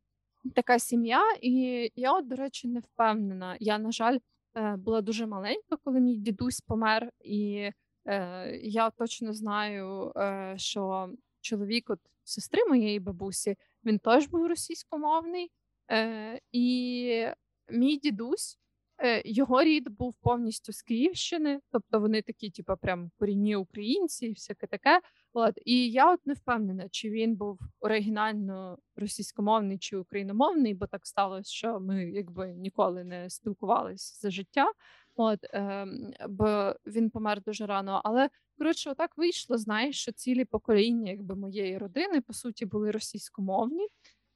така сім'я. І я, от, до речі, не впевнена. Я, на жаль, е, була дуже маленька, коли мій дідусь помер, і е, я точно знаю, е, що чоловік от сестри моєї бабусі він теж був російськомовний, е, і мій дідусь. Е, його рід був повністю з Київщини, тобто вони такі, типу, прям корінні українці, і всяке таке. От і я от не впевнена, чи він був оригінально російськомовний чи україномовний, бо так сталося, що ми якби ніколи не спілкувалися за життя. От е, бо він помер дуже рано. Але коротше, отак вийшло. Знаєш, що цілі покоління, якби моєї родини, по суті, були російськомовні,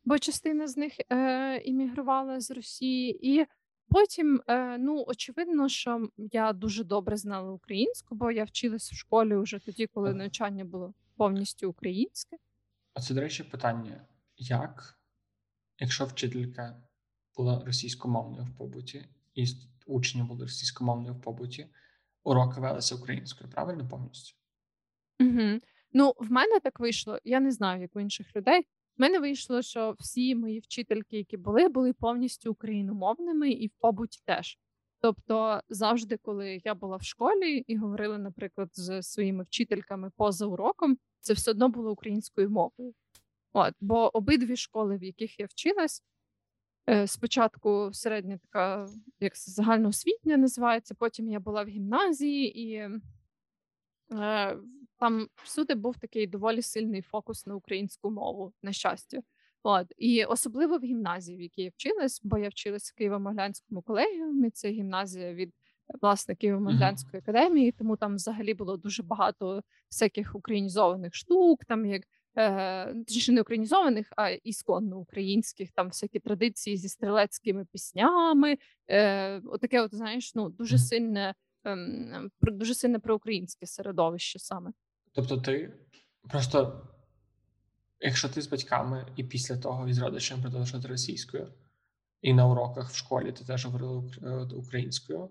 бо частина з них е, іммігрувала з Росії і. Потім, е, ну очевидно, що я дуже добре знала українську, бо я вчилась в школі вже тоді, коли навчання було повністю українське. А це, до речі, питання: як, якщо вчителька була російськомовною в побуті, і учні були російськомовною в побуті, уроки велися українською, правильно повністю? Угу. Ну, в мене так вийшло. Я не знаю, як у інших людей мене вийшло, що всі мої вчительки, які були, були повністю україномовними і в побуті теж. Тобто, завжди, коли я була в школі і говорила, наприклад, з своїми вчительками поза уроком, це все одно було українською мовою. От, Бо обидві школи, в яких я вчилась, е, спочатку середня така, як загальноосвітня називається, потім я була в гімназії і. Е, там всюди був такий доволі сильний фокус на українську мову, на щастя. От і особливо в гімназії, в якій я вчилась, бо я вчилась в Києво-Могилянському колегіумі. Це гімназія від власне Києво-Могилянської академії, тому там взагалі було дуже багато всяких українізованих штук, там як е, не українізованих, а ісконно українських, там всякі традиції зі стрілецькими піснями. Е, Отаке, от знаєш, ну дуже сильне, ем, дуже сильне проукраїнське середовище саме. Тобто, ти просто, якщо ти з батьками і після того із родичами продовжувати російською, і на уроках в школі ти теж говорила е, українською,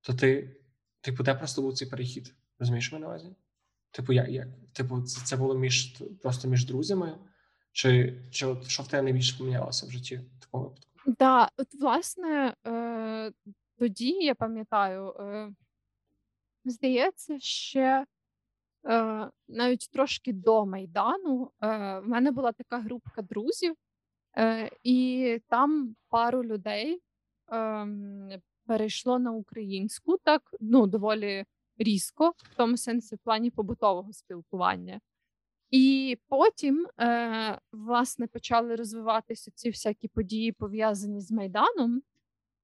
то ти, типу, де просто був цей перехід? Розумієш мене на увазі? Типу, як? як? Типу, це це було між просто між друзями? Чи чи от що в тебе найбільше помінялося в житті в такому випадку? Так, да, от власне, е, тоді я пам'ятаю, е, здається, ще навіть трошки до Майдану е, в мене була така групка друзів, е, і там пару людей е, перейшло на українську так ну доволі різко, в тому сенсі в плані побутового спілкування. І потім, е, власне, почали розвиватися ці всякі події, пов'язані з Майданом.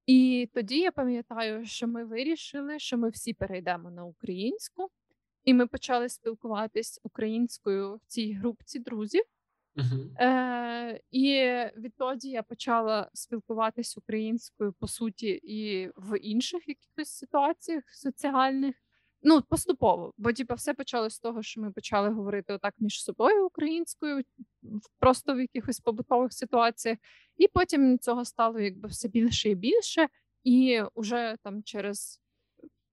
І тоді я пам'ятаю, що ми вирішили, що ми всі перейдемо на українську, і ми почали спілкуватись українською в цій групці друзів. Uh-huh. Е, І відтоді я почала спілкуватись українською по суті і в інших якихось ситуаціях соціальних. Ну, поступово, бо типу, все почалося з того, що ми почали говорити отак між собою українською, просто в якихось побутових ситуаціях, і потім цього стало якби все більше і більше. І вже там через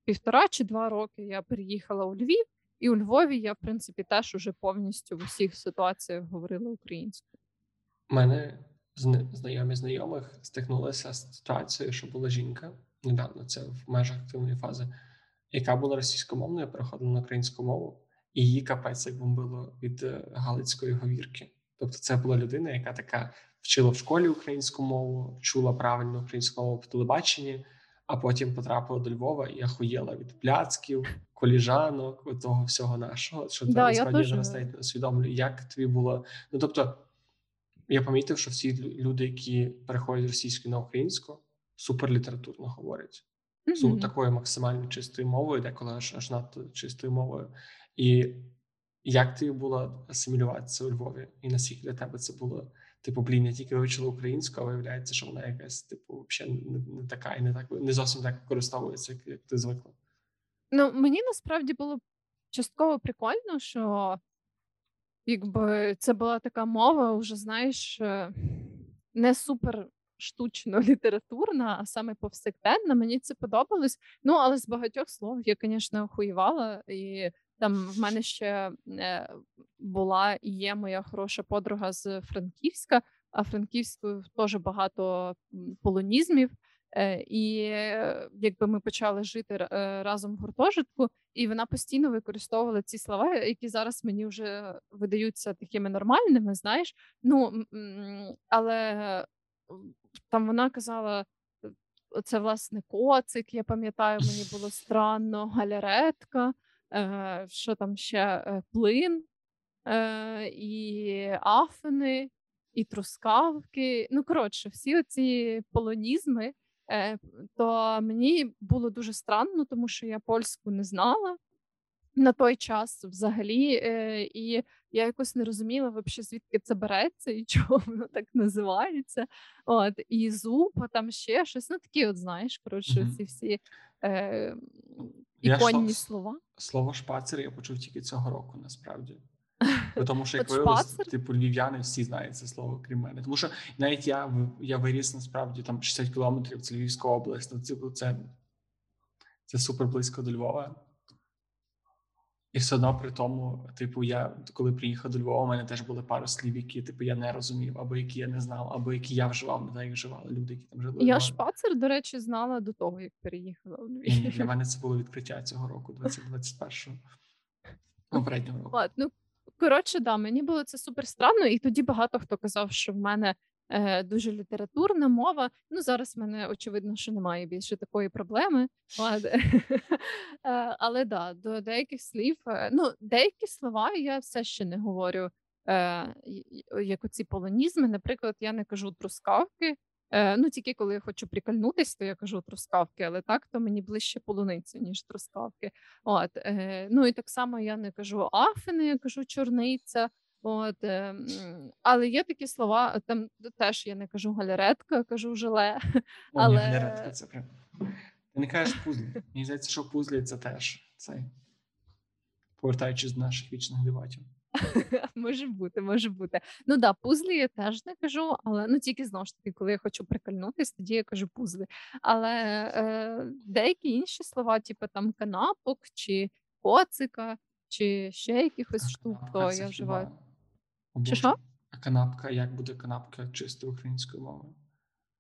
півтора чи два роки я переїхала у Львів, і у Львові я, в принципі, теж уже повністю в усіх ситуаціях говорила українською. У мене знайомі знайомих стикнулися з ситуацією, що була жінка недавно. Це в межах активної фази яка була російськомовною, переходила на українську мову, і її капець як бомбило від е, Галицької говірки. Тобто, це була людина, яка така вчила в школі українську мову, чула правильну українську мову в телебаченні, а потім потрапила до Львова і ахуєла від пляцків, коліжанок, того всього нашого. Що да, насправді зараз навіть усвідомлюю, як тобі було. Ну тобто, я помітив, що всі люди, які переходять з російської на українську, суперлітературно говорять mm-hmm. такою максимально чистою мовою, деколи аж аж надто чистою мовою. І як ти було асимілюватися у Львові? І наскільки для тебе це було? Типу, блін, я тільки вивчила українську, а виявляється, що вона якась, типу, взагалі не, не така і не так не зовсім так використовується, як, як ти звикла. Ну, мені насправді було частково прикольно, що якби це була така мова, вже знаєш, е, не супер штучно літературна, а саме повсякденна. Мені це подобалось. Ну але з багатьох слов я, звісно, охуювала. І там в мене ще е, була і є моя хороша подруга з Франківська, а Франківською теж багато полонізмів. Е, і якби ми почали жити е, разом в гуртожитку, і вона постійно використовувала ці слова, які зараз мені вже видаються такими нормальними, знаєш. Ну але там вона казала. Це власне коцик, я пам'ятаю, мені було странно, галяретка, е, що там ще е, плин, е, і афини, і трускавки. Ну, коротше, всі ці полонізми, е, то мені було дуже странно, тому що я польську не знала на той час взагалі. І я якось не розуміла, вообще, звідки це береться і чого воно так називається. От, І зуб, а там ще щось. Ну такі, от знаєш, коротше, ці всі е, іконні слова. Слово шпацер я почув тільки цього року, насправді. Тому що як виявилось, типу львів'яни всі знають це слово, крім мене. Тому що навіть я я виріс насправді там 60 кілометрів це Львівська область. Ну, типу, це це супер близько до Львова. І все одно при тому, типу, я коли приїхав до Львова, у мене теж були пару слів, які типу я не розумів, або які я не знав, або які я вживав, не знаю, як вживали люди, які там жили. Я шпацер, до речі, знала до того, як переїхала в Львів. Для мене це було відкриття цього року, 2021-го. Попереднього року. Ну коротше, да, мені було це супер странно, і тоді багато хто казав, що в мене дуже літературна мова. Ну зараз в мене очевидно, що немає більше такої проблеми. Е, але да, до деяких слів, е, ну деякі слова я все ще не говорю. Е, як оці полонізми, наприклад, я не кажу трускавки, Е, Ну, тільки коли я хочу прикольнутись, то я кажу трускавки, але так то мені ближче полуниці, ніж трускавки. От, е, Ну і так само я не кажу афини, я кажу чорниця. От, е, Але є такі слова, там теж я не кажу галеретка, кажу желе. але... Галеретка це прям. Ти не кажеш пузлі. Мені здається, що пузлі це теж цей. Повертаючись до наших вічних дебатів. Може бути, може бути. Ну да, пузлі я теж не кажу, але ну тільки знову ж таки, коли я хочу прикольнутись, тоді я кажу пузлі. Але е, деякі інші слова, типу там канапок чи коцика, чи ще якихось штук, то я вживаю. Чи що? А канапка, як буде канапка чисто українською мовою?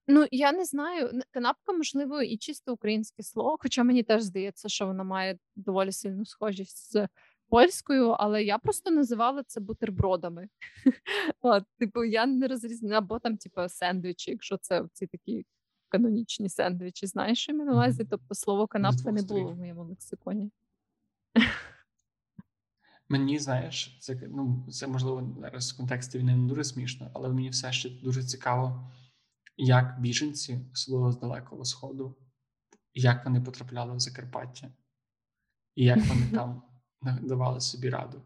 Ну, я не знаю. Канапка, можливо, і чисто українське слово, хоча мені теж здається, що вона має доволі сильну схожість з польською, але я просто називала це бутербродами. От, Типу, я не розрізняла, або там, типу, сендвічі, якщо це ці такі канонічні сендвічі, знаєш, що я на увазі? Тобто слово канапка не було в моєму лексиконі. Мені знаєш, це ну це можливо зараз в контексті війни не дуже смішно, але мені все ще дуже цікаво, як біженці, особливо з далекого сходу, як вони потрапляли в Закарпаття, і як вони там давали собі раду.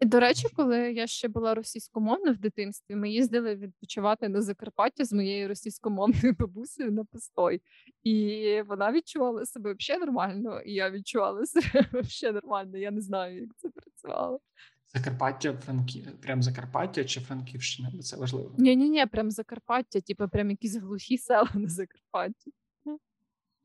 До речі, коли я ще була російськомовна в дитинстві, ми їздили відпочивати на Закарпаття з моєю російськомовною бабусею на постой, і вона відчувала себе взагалі нормально, і я відчувала себе взагалі нормально. Я не знаю, як це працювало. Закарпаття, Франкі... прям Закарпаття чи Франківщина? Бо це важливо. Ні, ні, ні, прям Закарпаття, типу, прям якісь глухі села на Закарпатті.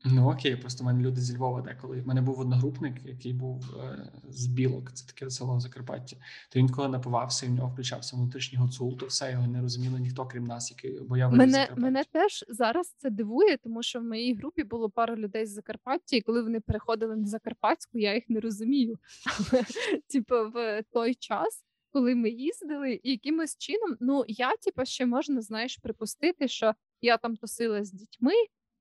Ну окей, просто в мене люди зі Львова деколи. У мене був одногрупник, який був е, з білок, це таке село в Закарпатті. То він коли напивався, і в нього включався внутрішній гуцул, то все його не розуміло ніхто, крім нас, який бо я мене мене теж зараз це дивує, тому що в моїй групі було пара людей з Закарпаття, і коли вони переходили на Закарпатську, я їх не розумію. Але типу, в той час. Коли ми їздили, і якимось чином, ну я типу, ще можна знаєш припустити, що я там тусила з дітьми,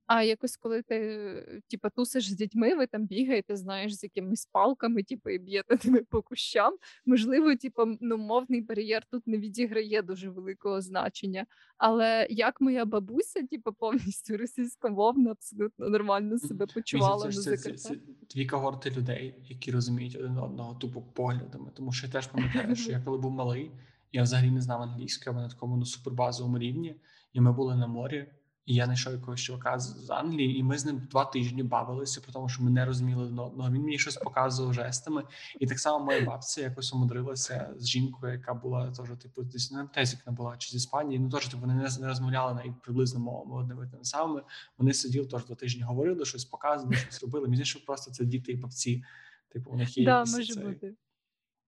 а якось, коли ти типу, тусиш з дітьми, ви там бігаєте, знаєш, з якимись палками, типу, і б'єте тими по кущам. Можливо, типу, ну, мовний бар'єр тут не відіграє дуже великого значення. Але як моя бабуся, типу, повністю російськомовна, абсолютно нормально себе почувала на Закарпатті. Дві когорти людей, які розуміють один одного тупо поглядами. Тому що я теж пам'ятаю, що я коли був малий, я взагалі не знав англійської, а на такому ну, супербазовому рівні, і ми були на морі. І я знайшов якогось чувака з Англії, і ми з ним два тижні бавилися, тому що ми не розуміли одного. Він мені щось показував жестами. І так само моя бабця якось умудрилася з жінкою, яка була теж, типу, десь не тезікна була чи з Іспанії. Ну теж типу, вони не, не розмовляли навіть приблизно мовами одними тими самими. Вони сиділи теж два тижні, говорили, щось показували, щось робили. Мені що просто це діти і бабці. Типу, у них є да, може цей, бути.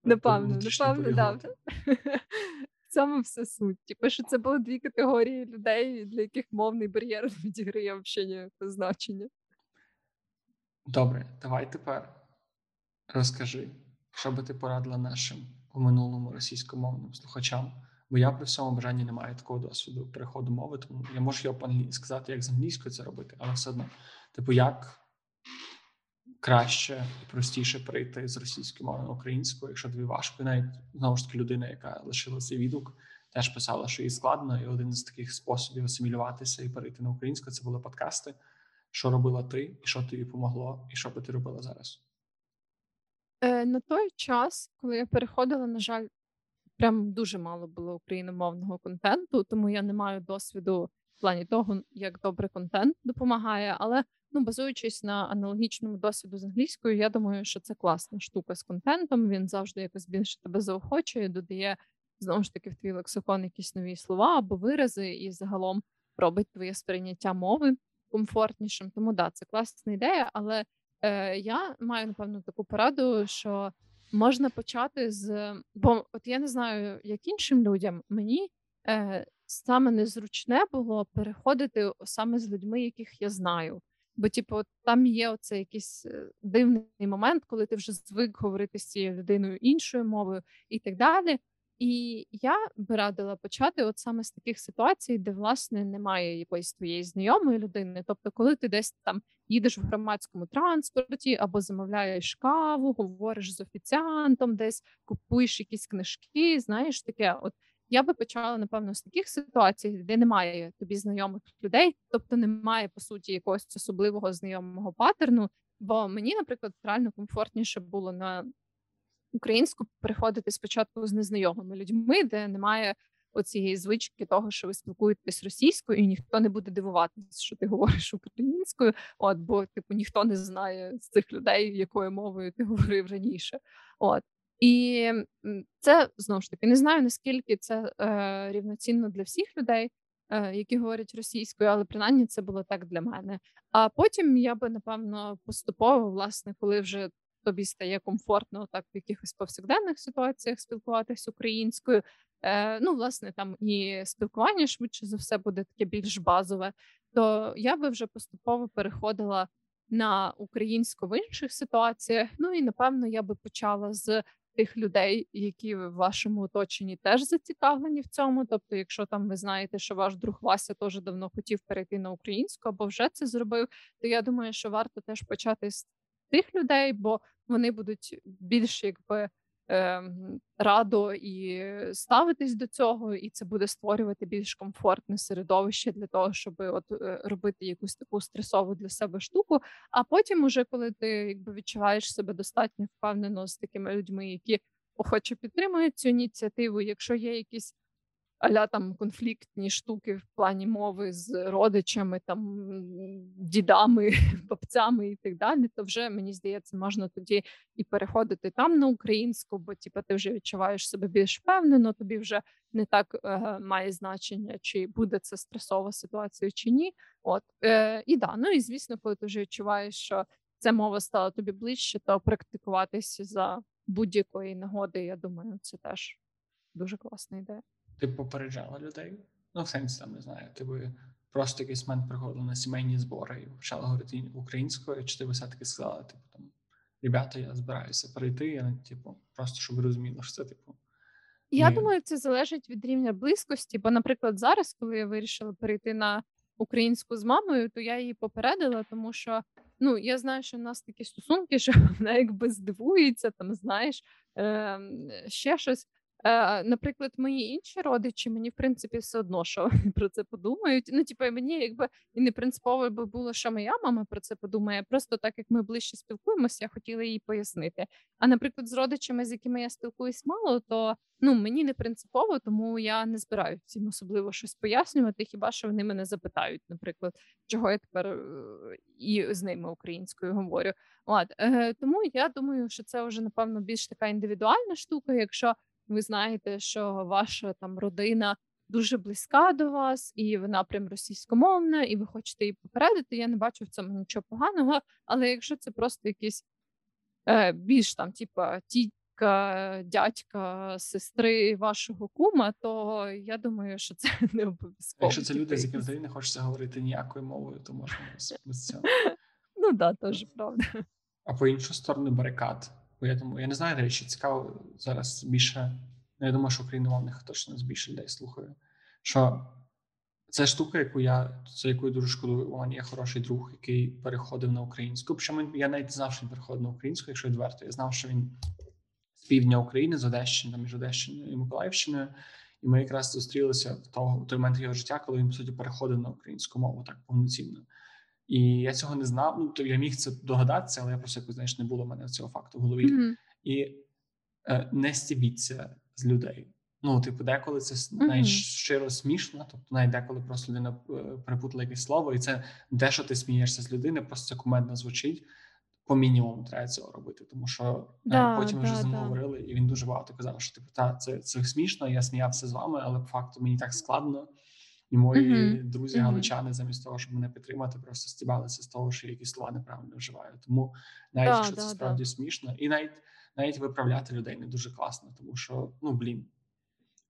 Напевно, напевно, да цьому все суть. Типу, що це були дві категорії людей, для яких мовний бар'єр відіграє взагалі значення. Добре, давай тепер розкажи, що би ти порадила нашим у минулому російськомовним слухачам. Бо я при всьому бажанні не маю такого досвіду переходу мови, тому я можу його сказати, як з англійською це робити, але все одно, типу, як краще і простіше перейти з російської мови на українську, якщо тобі важко. І навіть знову ж таки людина, яка лишила цей відгук, теж писала, що їй складно, і один з таких способів асимілюватися і перейти на українську це були подкасти. Що робила ти, і що тобі допомогло, і що би ти робила зараз? Е, На той час, коли я переходила, на жаль, прям дуже мало було україномовного контенту, тому я не маю досвіду в плані того, як добре контент допомагає. Але ну, базуючись на аналогічному досвіду з англійською, я думаю, що це класна штука з контентом. Він завжди якось більше тебе заохочує, додає знову ж таки в твій лексикон якісь нові слова або вирази, і загалом робить твоє сприйняття мови комфортнішим. Тому да, це класна ідея, але е, я маю напевно таку пораду, що можна почати з бо, от я не знаю, як іншим людям мені. Е, Саме незручне було переходити саме з людьми, яких я знаю. Бо, типу, там є оце якийсь е, дивний момент, коли ти вже звик говорити з цією людиною іншою мовою і так далі. І я би радила почати от саме з таких ситуацій, де власне немає якоїсь твоєї знайомої людини. Тобто, коли ти десь там їдеш в громадському транспорті або замовляєш каву, говориш з офіціантом, десь купуєш якісь книжки, знаєш таке, от я би почала, напевно, з таких ситуацій, де немає тобі знайомих людей, тобто немає по суті якогось особливого знайомого паттерну. Бо мені, наприклад, реально комфортніше було на українську переходити спочатку з незнайомими людьми, де немає оцієї звички того, що ви спілкуєтесь російською, і ніхто не буде дивуватися, що ти говориш українською. От бо типу ніхто не знає з цих людей, якою мовою ти говорив раніше. От і це знову ж таки не знаю наскільки це е, рівноцінно для всіх людей, е, які говорять російською, але принаймні це було так для мене. А потім я би напевно поступово, власне, коли вже тобі стає комфортно так в якихось повсякденних ситуаціях спілкуватися українською. Е, Ну, власне, там і спілкування швидше за все буде таке більш базове. То я би вже поступово переходила на українську в інших ситуаціях. Ну і напевно я би почала з тих людей, які в вашому оточенні теж зацікавлені в цьому. Тобто, якщо там ви знаєте, що ваш друг Вася теж давно хотів перейти на українську або вже це зробив, то я думаю, що варто теж почати з тих людей, бо вони будуть більш якби радо і ставитись до цього, і це буде створювати більш комфортне середовище для того, щоб от е, робити якусь таку стресову для себе штуку. А потім, уже коли ти якби відчуваєш себе достатньо впевнено з такими людьми, які охоче підтримують цю ініціативу, якщо є якісь аля там конфліктні штуки в плані мови з родичами, там дідами, бабцями і так далі, то вже мені здається, можна тоді і переходити там на українську, бо типу, ти вже відчуваєш себе більш впевнено, тобі вже не так е, має значення, чи буде це стресова ситуація чи ні. От е, і да, ну і звісно, коли ти вже відчуваєш, що ця мова стала тобі ближче, то практикуватися за будь-якої нагоди. Я думаю, це теж дуже класна ідея. Ти попереджала людей? Ну, в сенсі там не знаю. Ти би просто якийсь момент приходила на сімейні збори і почала говорити українською, чи ти би все-таки сказала, типу там ребята, я збираюся перейти, я типу, просто щоб ви розуміли, що це типу. Я думаю, це залежить від рівня близькості. Бо, наприклад, зараз, коли я вирішила перейти на українську з мамою, то я її попередила, тому що ну я знаю, що в нас такі стосунки, що вона якби здивується, там знаєш е, ще щось. Е, Наприклад, мої інші родичі, мені в принципі все одно, що вони про це подумають. Ну, типу, мені якби і не принципово би було, що моя мама про це подумає. Просто так як ми ближче спілкуємося, я хотіла їй пояснити. А наприклад, з родичами, з якими я спілкуюсь мало, то ну мені не принципово, тому я не збираю цим особливо щось пояснювати. Хіба що вони мене запитають, наприклад, чого я тепер е, і з ними українською говорю. От, е, Тому я думаю, що це вже напевно більш така індивідуальна штука, якщо ви знаєте, що ваша там родина дуже близька до вас, і вона прям російськомовна, і ви хочете її попередити. Я не бачу в цьому нічого поганого. Але якщо це просто якісь е, більш там, типа тітка, дядька, сестри вашого кума, то я думаю, що це не обов'язково. Якщо це люди, з якими взагалі не хочеться говорити ніякою мовою, то можна без цього. Ну так, теж правда. А по іншу сторону барикад. Бо я думаю, я не знаю, до речі, цікаво зараз більше. Ну, я думаю, що україномовних точно більше людей слухаю. Що це штука, яку я за якою дуже шкодую. У мене є хороший друг, який переходив на українську. Причому я навіть знав, що він переходив на українську, якщо відверто. Я знав, що він з півдня України, з Одещини, між Одещиною і Миколаївщиною. І ми якраз зустрілися в того в той момент його життя, коли він по суті переходив на українську мову так повноцінно. І я цього не знав. Ну то я міг це догадатися, але я просто якось знаєш, не було в мене цього факту в голові. Mm-hmm. І е, не стібіться з людей. Ну, типу, деколи це mm-hmm. навіть щиро смішно, тобто навіть деколи просто людина е, перепутала якесь слово, і це те, що ти смієшся з людини, просто це кумедно звучить. По мінімуму треба цього робити, тому що е, да, потім да, вже з ним да. говорили, і він дуже багато казав, що типу, та це це смішно. Я сміявся з вами, але по факту мені так складно. І мої mm-hmm. друзі галичани, замість того, щоб мене підтримати, просто стібалися з того, що я якісь слова неправильно вживаю. Тому навіть да, якщо да, це справді да. смішно, і навіть навіть виправляти людей не дуже класно, тому що ну блін,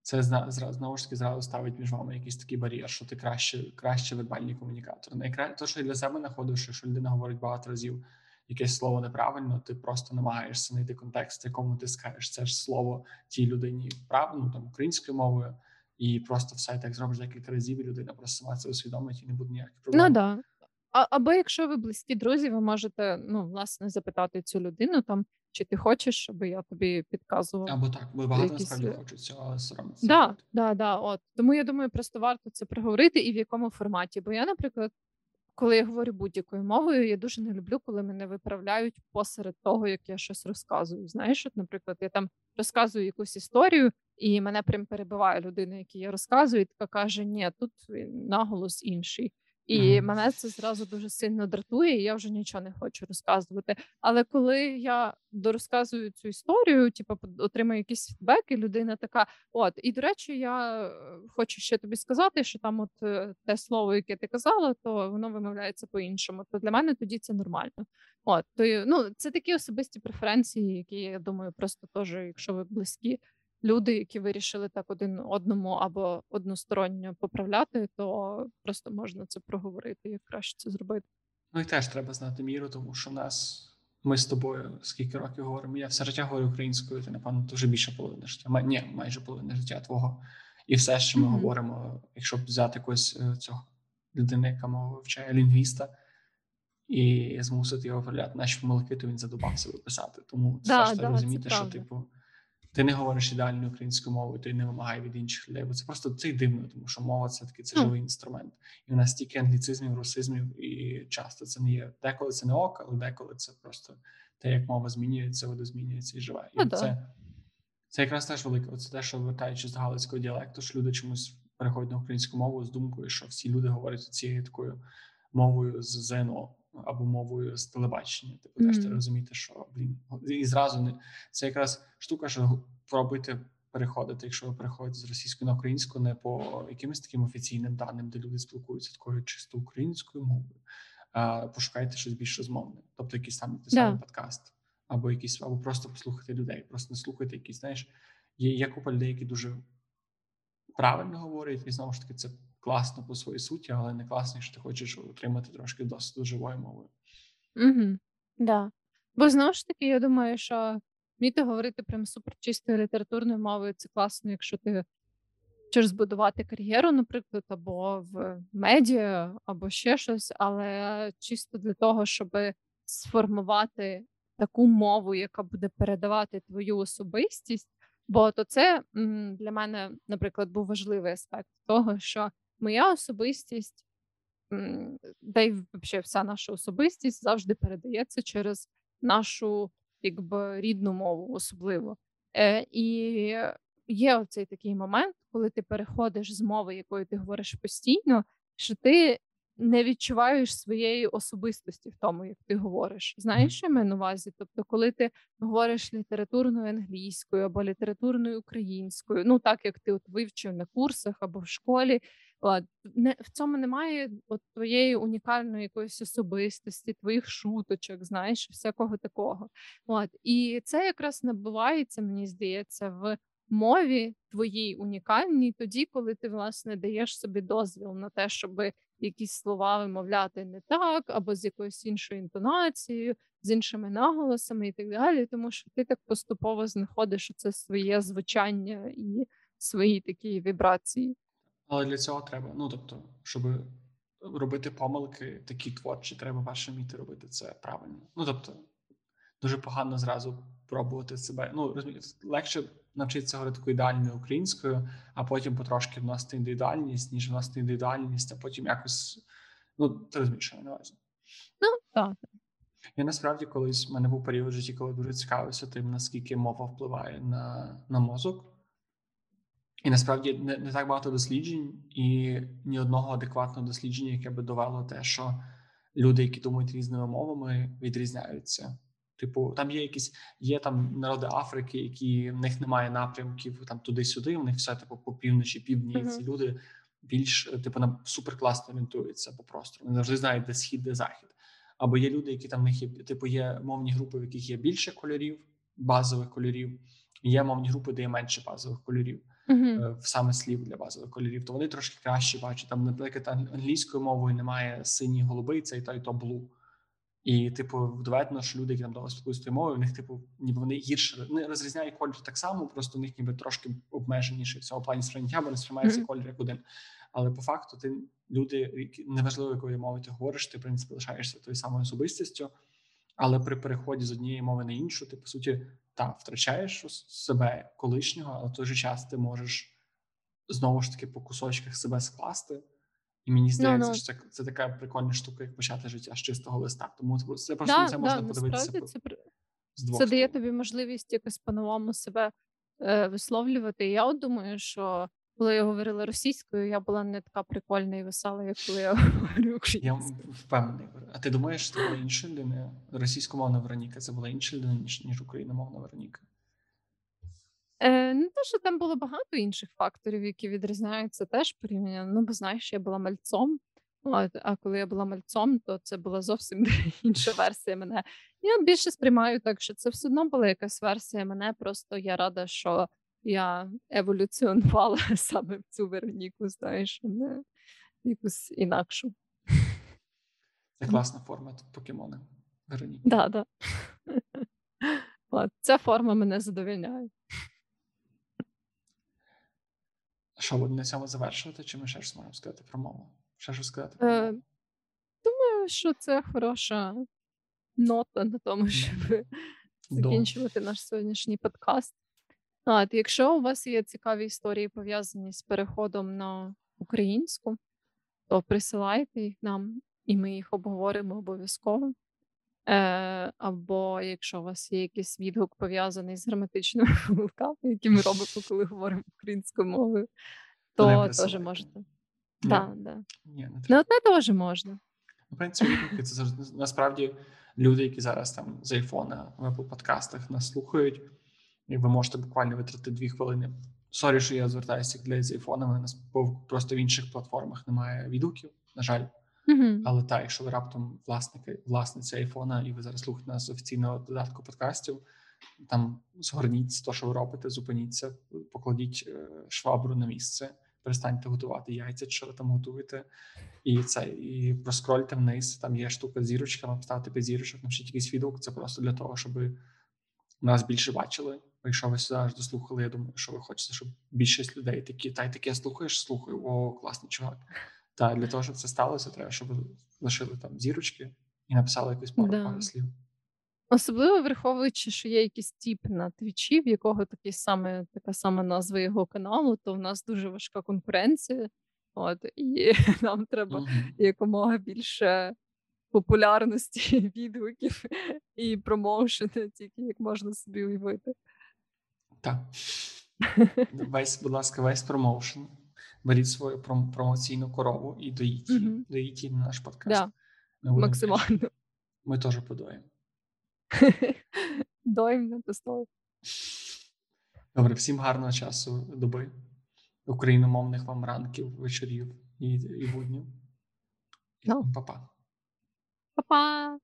це зна знову ж таки зразу ставить між вами якийсь такий бар'єр, що ти краще краще вербальний комунікатор. Найкра... то, що я для себе знаходив, що людина говорить багато разів якесь слово неправильно, ти просто намагаєшся знайти контекст, в якому ти скажеш це ж слово тій людині правильно там українською мовою і просто все так зробиш декілька разів, і людина просто сама це усвідомить і не буде ніяких проблем. Ну да. А, Або якщо ви близькі друзі, ви можете ну власне запитати цю людину там. чи ти хочеш, щоб я тобі підказував. Або так, бо багато якісь... насправді е, хочуть цього, але соромиться. Да, да, да, от. Тому я думаю, просто варто це проговорити і в якому форматі. Бо я, наприклад, коли я говорю будь-якою мовою, я дуже не люблю, коли мене виправляють посеред того, як я щось розказую. Знаєш, от, наприклад, я там розказую якусь історію, і мене прям перебиває людина, якій я розказую, і така каже: Ні, тут наголос інший. І mm. мене це зразу дуже сильно дратує, і я вже нічого не хочу розказувати. Але коли я дорозказую цю історію, типу, отримаю якийсь фідбек, і людина така: от, і до речі, я е, хочу ще тобі сказати, що там, от е, те слово, яке ти казала, то воно вимовляється по-іншому. То для мене тоді це нормально. От то ну це такі особисті преференції, які я думаю, просто теж, якщо ви близькі люди, які вирішили так один одному або односторонньо поправляти, то просто можна це проговорити, як краще це зробити. Ну і теж треба знати міру, тому що в нас ми з тобою скільки років говоримо. Я все життя говорю українською, ти напевно дуже більше половини життя. Май, ні, майже половина життя твого. І все, що ми mm-hmm. говоримо, якщо взяти якогось е, цього людини, яка мова вивчає лінгвіста, і змусити його виявляти наші помилки, то він задобався виписати. Тому це да, ж да, розуміти, що типу ти не говориш ідеальною українською мовою, ти не вимагай від інших людей. Бо це просто це дивно, тому що мова це таки це живий інструмент. І в нас стільки англіцизмів, русизмів, і часто це не є. Деколи це не ок, але деколи це просто те, як мова змінюється, водозмінюється і живе. І ну, це це якраз теж велике. Оце те, що вертаючись до галицького діалекту, що люди чомусь переходять на українську мову з думкою, що всі люди говорять цією такою мовою з ЗНО або мовою з телебачення. Типу, mm-hmm. теж ти розуміти, що блін і зразу не це якраз штука, що пробуйте переходити, якщо ви переходите з російської на українську, не по якимось таким офіційним даним, де люди спілкуються такою чисто українською мовою, а пошукайте щось більш розмовне, тобто якийсь там yeah. самий подкаст, або якісь, або просто послухати людей, просто не слухайте якісь, знаєш, є, є купа людей, які дуже правильно говорять, і знову ж таки це класно по своїй суті, але не класно, якщо ти хочеш отримати трошки досвіду живою мовою. Угу, да. Бо знову ж таки, я думаю, що вміти говорити прям суперчистою літературною мовою це класно, якщо ти хочеш збудувати кар'єру, наприклад, або в медіа, або ще щось, але чисто для того, щоб сформувати таку мову, яка буде передавати твою особистість. Бо то це для мене, наприклад, був важливий аспект того, що моя особистість, та й взагалі вся наша особистість завжди передається через нашу якби рідну мову, особливо. Е, І є оцей такий момент, коли ти переходиш з мови, якою ти говориш постійно, що ти не відчуваєш своєї особистості в тому, як ти говориш. Знаєш, що я маю на увазі? Тобто, коли ти говориш літературною англійською або літературною українською, ну так як ти от вивчив на курсах або в школі, от, не в цьому немає от твоєї унікальної якоїсь особистості, твоїх шуточок, знаєш, всякого такого. От і це якраз набувається, мені здається, в мові твоїй унікальній, тоді, коли ти власне даєш собі дозвіл на те, щоб якісь слова вимовляти не так, або з якоюсь іншою інтонацією, з іншими наголосами і так далі, тому що ти так поступово знаходиш це своє звучання і свої такі вібрації. Але для цього треба, ну тобто, щоб робити помилки, такі творчі, треба перше вміти робити це правильно. Ну тобто, дуже погано зразу пробувати себе. Ну розумієте, легше навчитися говорити такою ідеальною українською, а потім потрошки вносити індивідуальність, ніж вносити індивідуальність, а потім якось ну ти розумієш, що я на увазі. Ну так. Я насправді колись в мене був період в житті, коли дуже цікавився тим, наскільки мова впливає на на мозок. І насправді не не так багато досліджень, і ні одного адекватного дослідження, яке би довело те, що люди, які думають різними мовами, відрізняються Типу, там є якісь є там народи Африки, які в них немає напрямків там туди-сюди. У них все типу по півночі, півдні. Uh-huh. Ці люди більш типу на суперкласно орієнтуються по простору. Вони завжди знають, де схід, де захід. Або є люди, які там в них є типу, є мовні групи, в яких є більше кольорів, базових кольорів. Є мовні групи, де є менше базових кольорів, uh-huh. в саме слів для базових кольорів. То вони трошки краще бачать. Там, наприклад, англійською мовою немає синій голубий, це і то, і то блу. І, типу, доведено, що люди, які там довго спілкуються тою мовою, в них, типу, ніби вони гірше не розрізняють колір так само, просто у них ніби трошки обмеженіше в цьому плані сприйняття, бо не сприймається mm-hmm. колір як один. Але по факту, ти люди, неважливо, якою мовою ти говориш, ти в принципі лишаєшся тою самою особистістю, Але при переході з однієї мови на іншу, ти по суті та втрачаєш себе колишнього, але в той же час ти можеш знову ж таки по кусочках себе скласти. І мені здається, no, no. що це це така прикольна штука, як почати життя з чистого листа. Тому це просто да, це можна да, подивитися. Це, з двох це дає тобі можливість якось по-новому себе е, висловлювати. І я от думаю, що коли я говорила російською, я була не така прикольна і весела, як коли я говорю українською. Я впевнений. А ти думаєш, що це була інша людина? Російськомовна Вероніка це була інша людина, ніж, ніж україномовна Вероніка? Е, Не те, що там було багато інших факторів, які відрізняються теж порівняно. Ну, бо знаєш, я була мальцом, От, а коли я була мальцом, то це була зовсім інша версія мене. Я більше сприймаю так, що це все одно була якась версія мене. Просто я рада, що я еволюціонувала саме в цю Вероніку, знаєш, не якусь інакшу. Це класна форма покемони. Вероніки. Да, да. От, Ця форма мене задовільняє. Що будемо на цьому завершувати, чи ми ще щось можемо сказати про мову? Ще щось сказати? про Е, Думаю, що це хороша нота на тому, щоб закінчувати наш сьогоднішній подкаст. От, Якщо у вас є цікаві історії пов'язані з переходом на українську, то присилайте їх нам, і ми їх обговоримо обов'язково. Е, Або якщо у вас є якийсь відгук пов'язаний з граматичними помилками, які ми робимо, коли говоримо українською мовою, то теж можете. Ні. Да, да. Ні, не Ну, це теж можна. В принципі, це завжди насправді люди, які зараз там з айфона в Apple подкастах нас слухають, і ви можете буквально витратити дві хвилини. Sorry, що я звертаюся для з айфонами. Нас просто в інших платформах немає відгуків, на жаль. Mm-hmm. Але так, якщо ви раптом власники, власниця айфона, і ви зараз слухаєте нас з офіційного додатку подкастів, там згорніть те, що ви робите, зупиніться, покладіть е, швабру на місце перестаньте готувати яйця, що ви там готуєте, і це і проскрольте вниз. Там є штука з зірочками, поставте п'ять зірочок, напишіть якийсь відгук. Це просто для того, щоб нас більше бачили. Якщо ви сюди аж дослухали, я думаю, що ви хочете, щоб більшість людей такі, та й таке слухаєш, слухаю, о, класний чувак. Та для того, щоб це сталося, треба, щоб лишили там зірочки і написали якусь пару да. слів. Особливо враховуючи, що є якийсь тіп на твічі, в якого такий саме така сама назва його каналу, то в нас дуже важка конкуренція. От і нам треба угу. якомога більше популярності відгуків і промоушени, тільки як можна собі уявити. Так. Весь, будь ласка, весь промоушен. Беріть свою промоційну корову і доїть її. Угу. Доїть її на наш подкаст. Да. Максимально. Ми теж подоїмо. Доїм не стоїть. Добре, всім гарного часу доби, україномовних вам ранків, вечорів і і буднів. No. Па-па. Па-па.